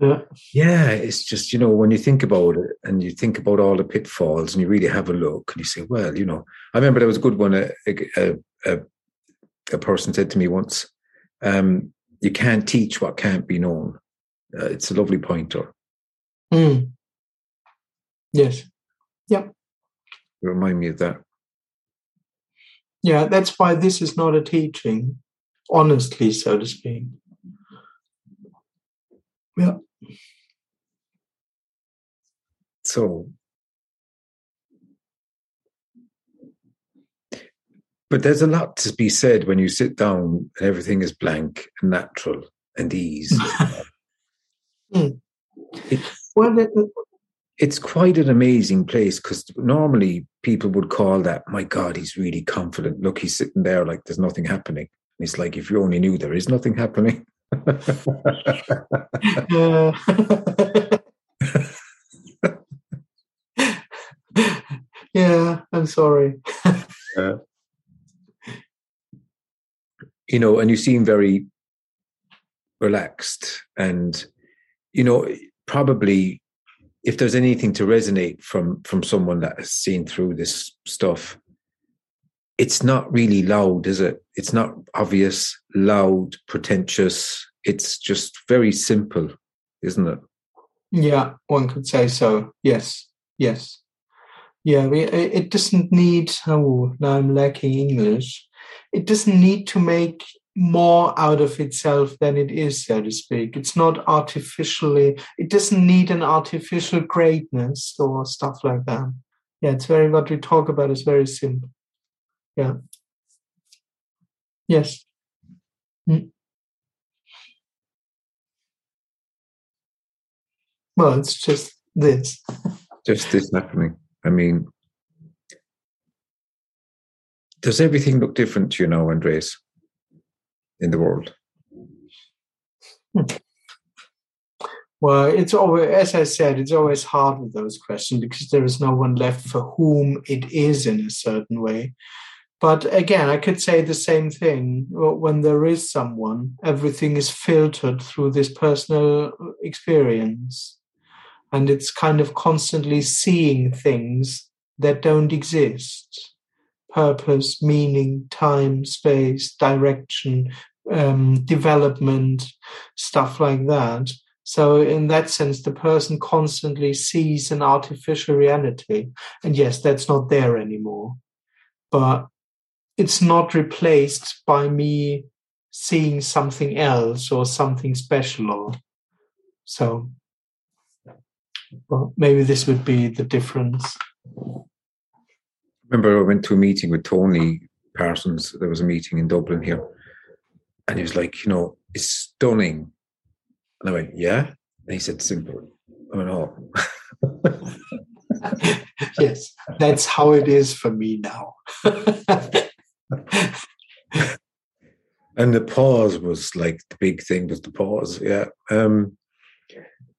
yeah. yeah, it's just, you know, when you think about it and you think about all the pitfalls and you really have a look and you say, well, you know, I remember there was a good one. A, a, a, a person said to me once, um, you can't teach what can't be known. Uh, it's a lovely pointer. Mm. Yes. Yep. Remind me of that. Yeah, that's why this is not a teaching, honestly, so to speak. Yeah. So, but there's a lot to be said when you sit down and everything is blank and natural and ease. mm. Well, it's quite an amazing place because normally people would call that, my God, he's really confident. Look, he's sitting there like there's nothing happening. And it's like, if you only knew there is nothing happening. uh, yeah, I'm sorry. uh, you know, and you seem very relaxed and, you know, probably if there's anything to resonate from from someone that has seen through this stuff it's not really loud is it? It's not obvious loud pretentious. It's just very simple isn't it? Yeah one could say so. Yes yes. Yeah we, it doesn't need oh now i'm lacking english. It doesn't need to make more out of itself than it is, so to speak. It's not artificially, it doesn't need an artificial greatness or stuff like that. Yeah, it's very, what we talk about is very simple. Yeah. Yes. Mm. Well, it's just this. just this happening. I mean, does everything look different to you now, Andreas? In the world? Hmm. Well, it's always, as I said, it's always hard with those questions because there is no one left for whom it is in a certain way. But again, I could say the same thing. When there is someone, everything is filtered through this personal experience. And it's kind of constantly seeing things that don't exist purpose, meaning, time, space, direction, um, development, stuff like that. So, in that sense, the person constantly sees an artificial reality. And yes, that's not there anymore. But it's not replaced by me seeing something else or something special. Or, so, well, maybe this would be the difference. Remember, I went to a meeting with Tony Parsons. There was a meeting in Dublin here and he was like, you know, it's stunning. And I went, yeah. And he said, simple. I went, oh. yes, that's how it is for me now. and the pause was like the big thing was the pause. Yeah. Um,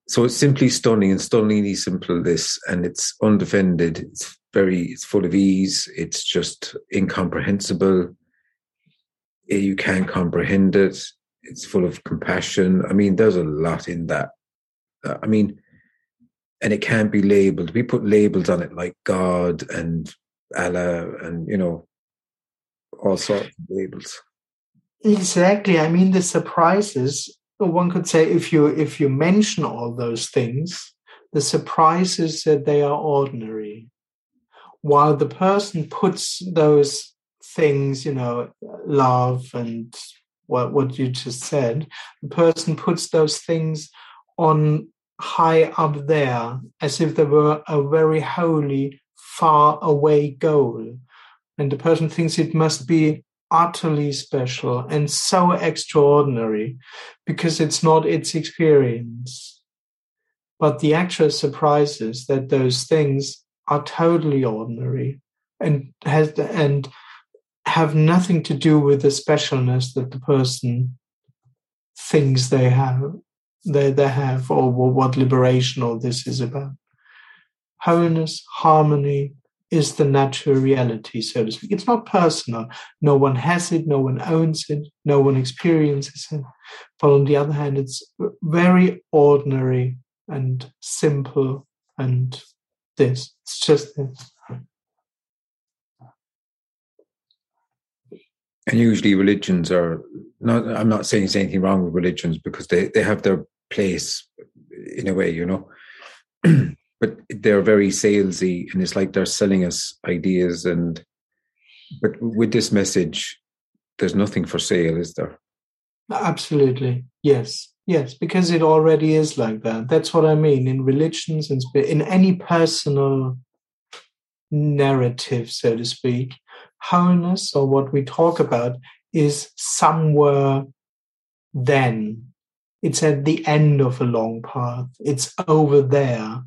so it's simply stunning and stunningly simple, this, and it's undefended. It's very, it's full of ease. It's just incomprehensible you can't comprehend it. It's full of compassion. I mean, there's a lot in that. Uh, I mean, and it can't be labeled. We put labels on it like God and Allah and, you know, all sorts of labels. Exactly. I mean, the surprises, one could say if you if you mention all those things, the surprise is that they are ordinary. While the person puts those things, you know, love and what what you just said, the person puts those things on high up there as if they were a very holy, far away goal. And the person thinks it must be utterly special and so extraordinary because it's not its experience. But the actual surprise is that those things are totally ordinary and has the and have nothing to do with the specialness that the person thinks they have they, they have or what liberation all this is about. Wholeness harmony is the natural reality so to speak. It's not personal. No one has it no one owns it no one experiences it. But on the other hand it's very ordinary and simple and this. It's just this and usually religions are not i'm not saying there's anything wrong with religions because they, they have their place in a way you know. But they're very salesy and it's like they're selling us ideas and but with this message there's nothing for sale is there? Absolutely. Yes. Yes because it already is like that. That's what i mean. In religions and in any personal narrative so to speak wholeness or what we talk about is somewhere then. It's at the end of a long path. It's over there,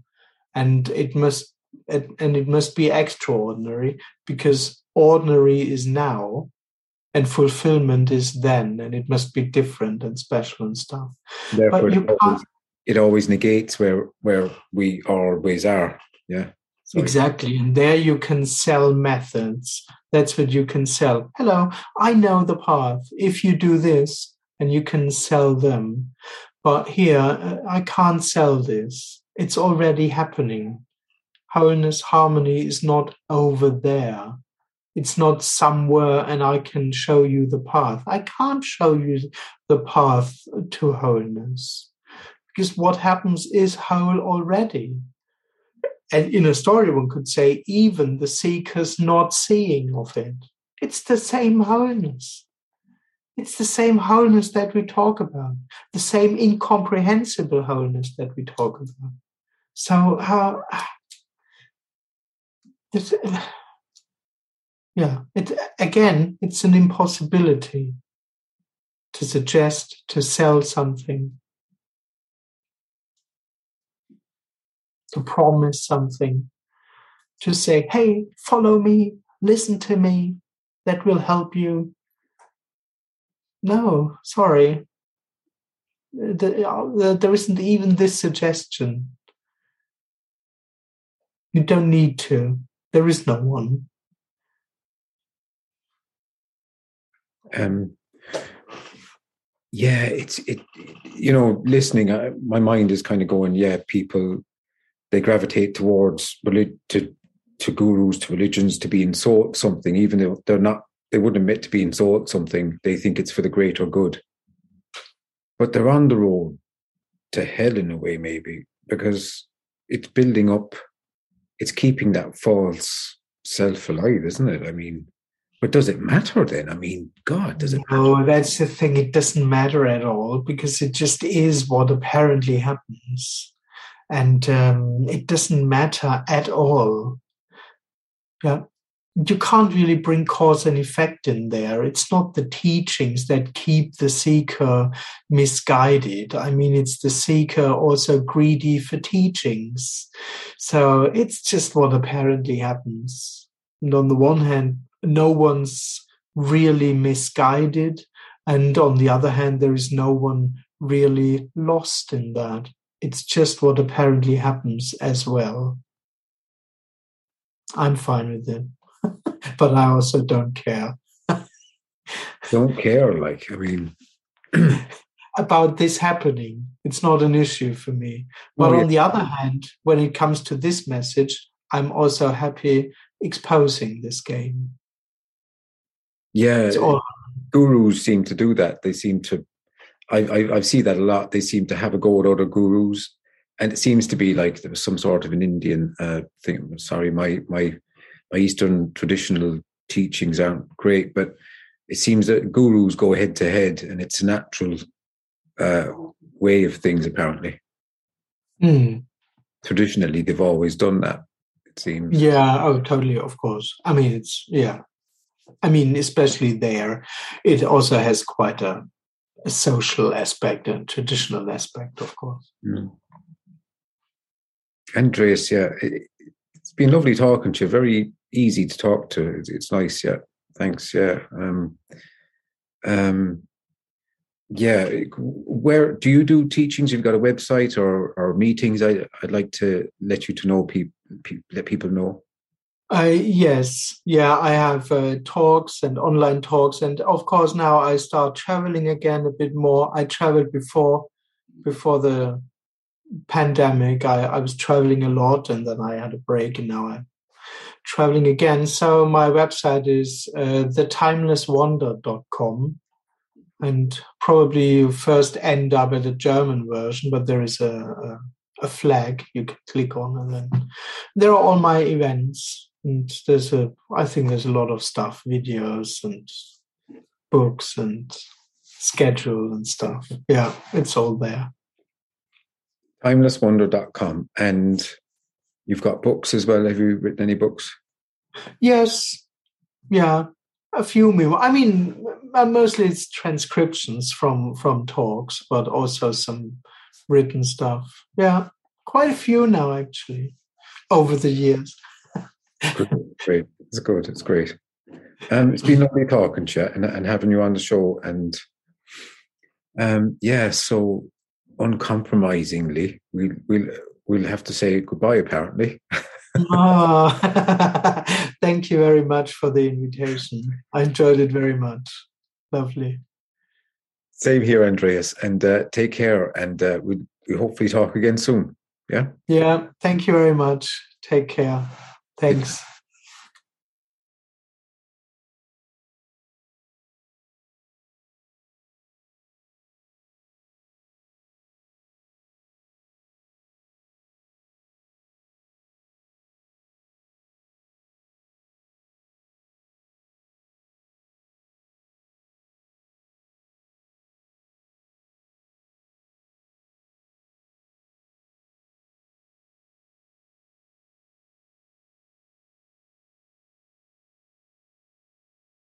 and it must and it must be extraordinary because ordinary is now and fulfillment is then and it must be different and special and stuff. Therefore, but you can't it always negates where where we always are. Yeah Sorry. exactly and there you can sell methods. That's what you can sell. Hello i know the path. If you do this and you can sell them. But here uh, i can't sell this. It's already happening. Wholeness harmony is not over there. It's not somewhere and i can show you the path. I can't show you the path to wholeness. Because what happens is whole already. And in a story, one could say, even the seeker's not seeing of it. It's the same wholeness. It's the same wholeness that we talk about, the same incomprehensible wholeness that we talk about. So, how? Uh, yeah, it again, it's an impossibility to suggest to sell something to promise something, to say, hey, follow me, listen to me, that will help you. No, sorry. Uh, there isn't even this suggestion. You don't need to. There is no one. Um, yeah, it's it. You know, listening, uh, my mind is kind of going. Yeah, people they gravitate towards to to gurus, to religions, to being sought something, even though they're not. They wouldn't admit to being sought something. They think it's for the greater good, but they're on the road to hell in a way, maybe because it's building up. It's keeping that false self alive, isn't it? I mean, but does it matter then? I mean, God, does it matter? No, that's the thing. It doesn't matter at all because it just is what apparently happens and um, it doesn't matter at all. Yeah. You can't really bring cause and effect in there. It's not the teachings that keep the seeker misguided. I mean, it's the seeker also greedy for teachings. So it's just what apparently happens. And on the one hand, no one's really misguided. And on the other hand, there is no one really lost in that it's just what apparently happens as well. I'm fine with it, but I also don't care. don't care, like, I mean, about this happening. It's not an issue for me. Oh, but oh, yeah. on the other hand, when it comes to this message, I'm also happy exposing this game. Yeah, all- gurus seem to do that. They seem to I, I, I see that a lot. They seem to have a go at other gurus, and it seems to be like there was some sort of an Indian uh, thing. Sorry, my my my Eastern traditional teachings aren't great, but it seems that gurus go head to head, and it's a natural uh, way of things. Apparently, mm. traditionally they've always done that. It seems. Yeah. Oh, totally. Of course. I mean, it's yeah. I mean, especially there, it also has quite a a social aspect and traditional aspect, of course. Mm. Andreas, yeah, it, has been lovely talking to you. Very easy to talk to. It's, it's nice, yeah. Thanks, yeah. Um, um, yeah, where do you do teachings? You've got a website or, or meetings? I, I'd like to let you to know people, pe- let people know. Uh, yes, yeah, I have uh, talks and online talks, and of course now I start traveling again a bit more. I traveled before, before the pandemic. I, I was traveling a lot, and then I had a break, and now I'm traveling again. So my website is uh, thetimelesswonder.com, and probably you first end up at a German version, but there is a, a a flag you can click on and then there are all my events and there's a i think there's a lot of stuff videos and books and schedule and stuff yeah it's all there timelesswonder.com and you've got books as well have you written any books yes yeah a few more. I mean, mostly it's transcriptions from from talks, but also some written stuff. Yeah, quite a few now actually over the years. Great, it's good. It's great. Um, it's been lovely talking to you and, and having you on the show. And um, yeah, so uncompromisingly, we'll we'll we'll have to say goodbye. Apparently. oh, thank you very much for the invitation. I enjoyed it very much. Lovely. Same here, Andreas. And uh, take care. And uh, we we hopefully talk again soon. Yeah. Yeah. Thank you very much. Take care. Thanks.